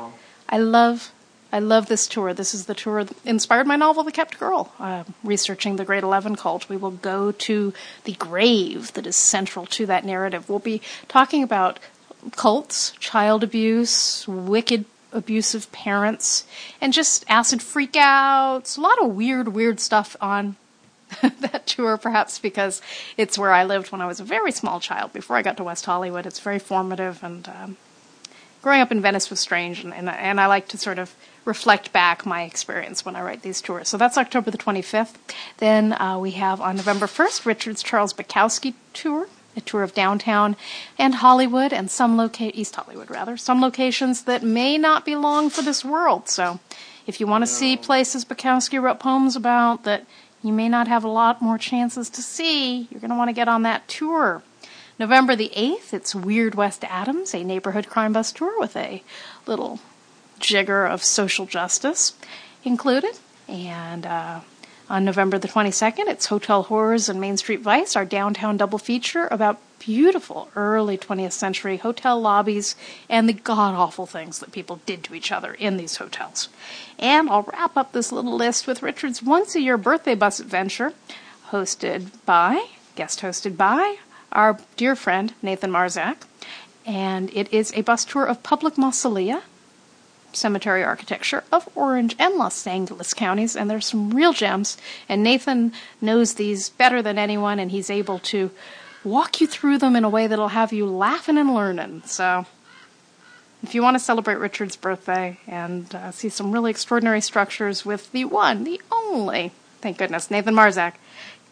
S1: I love, I love this tour. This is the tour that inspired my novel, The Kept Girl. Uh, researching the Great 11 cult, we will go to the grave that is central to that narrative. We'll be talking about cults, child abuse, wicked abusive parents, and just acid freakouts. A lot of weird, weird stuff on that tour, perhaps because it's where I lived when I was a very small child before I got to West Hollywood. It's very formative, and um, growing up in Venice was strange, and, and, and I like to sort of reflect back my experience when I write these tours. So that's October the 25th. Then uh, we have on November 1st Richard's Charles Bukowski tour. A tour of downtown and Hollywood, and some loca- East Hollywood rather, some locations that may not be long for this world. So, if you want to see places Bukowski wrote poems about that you may not have a lot more chances to see, you're going to want to get on that tour. November the 8th, it's Weird West Adams, a neighborhood crime bus tour with a little jigger of social justice included. And uh, on November the 22nd, it's Hotel Horrors and Main Street Vice, our downtown double feature about beautiful early 20th century hotel lobbies and the god awful things that people did to each other in these hotels. And I'll wrap up this little list with Richard's once a year birthday bus adventure, hosted by, guest hosted by, our dear friend Nathan Marsak. And it is a bus tour of public mausolea cemetery architecture of Orange and Los Angeles counties, and there's some real gems. And Nathan knows these better than anyone, and he's able to walk you through them in a way that'll have you laughing and learning. So, if you want to celebrate Richard's birthday and uh, see some really extraordinary structures with the one, the only, thank goodness, Nathan Marsak,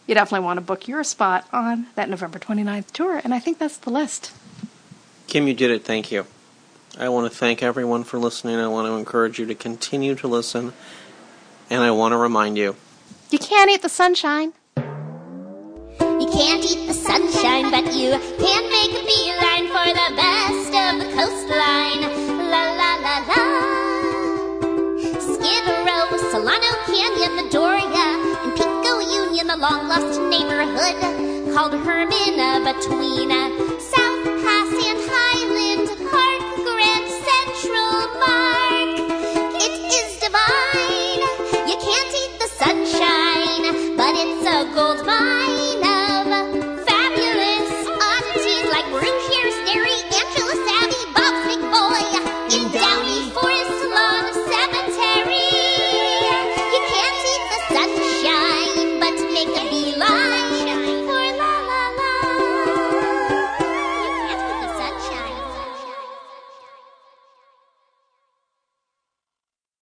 S1: you definitely want to book your spot on that November 29th tour, and I think that's the list.
S2: Kim, you did it. Thank you. I want to thank everyone for listening. I want to encourage you to continue to listen. And I want to remind you
S1: You can't eat the sunshine.
S4: You can't eat the sunshine, but you can make a beeline for the best of the coastline. La la la la. Skid Row, Solano Canyon, the Doria, and Pico Union, the long lost neighborhood called Hermina between It's a gold mine.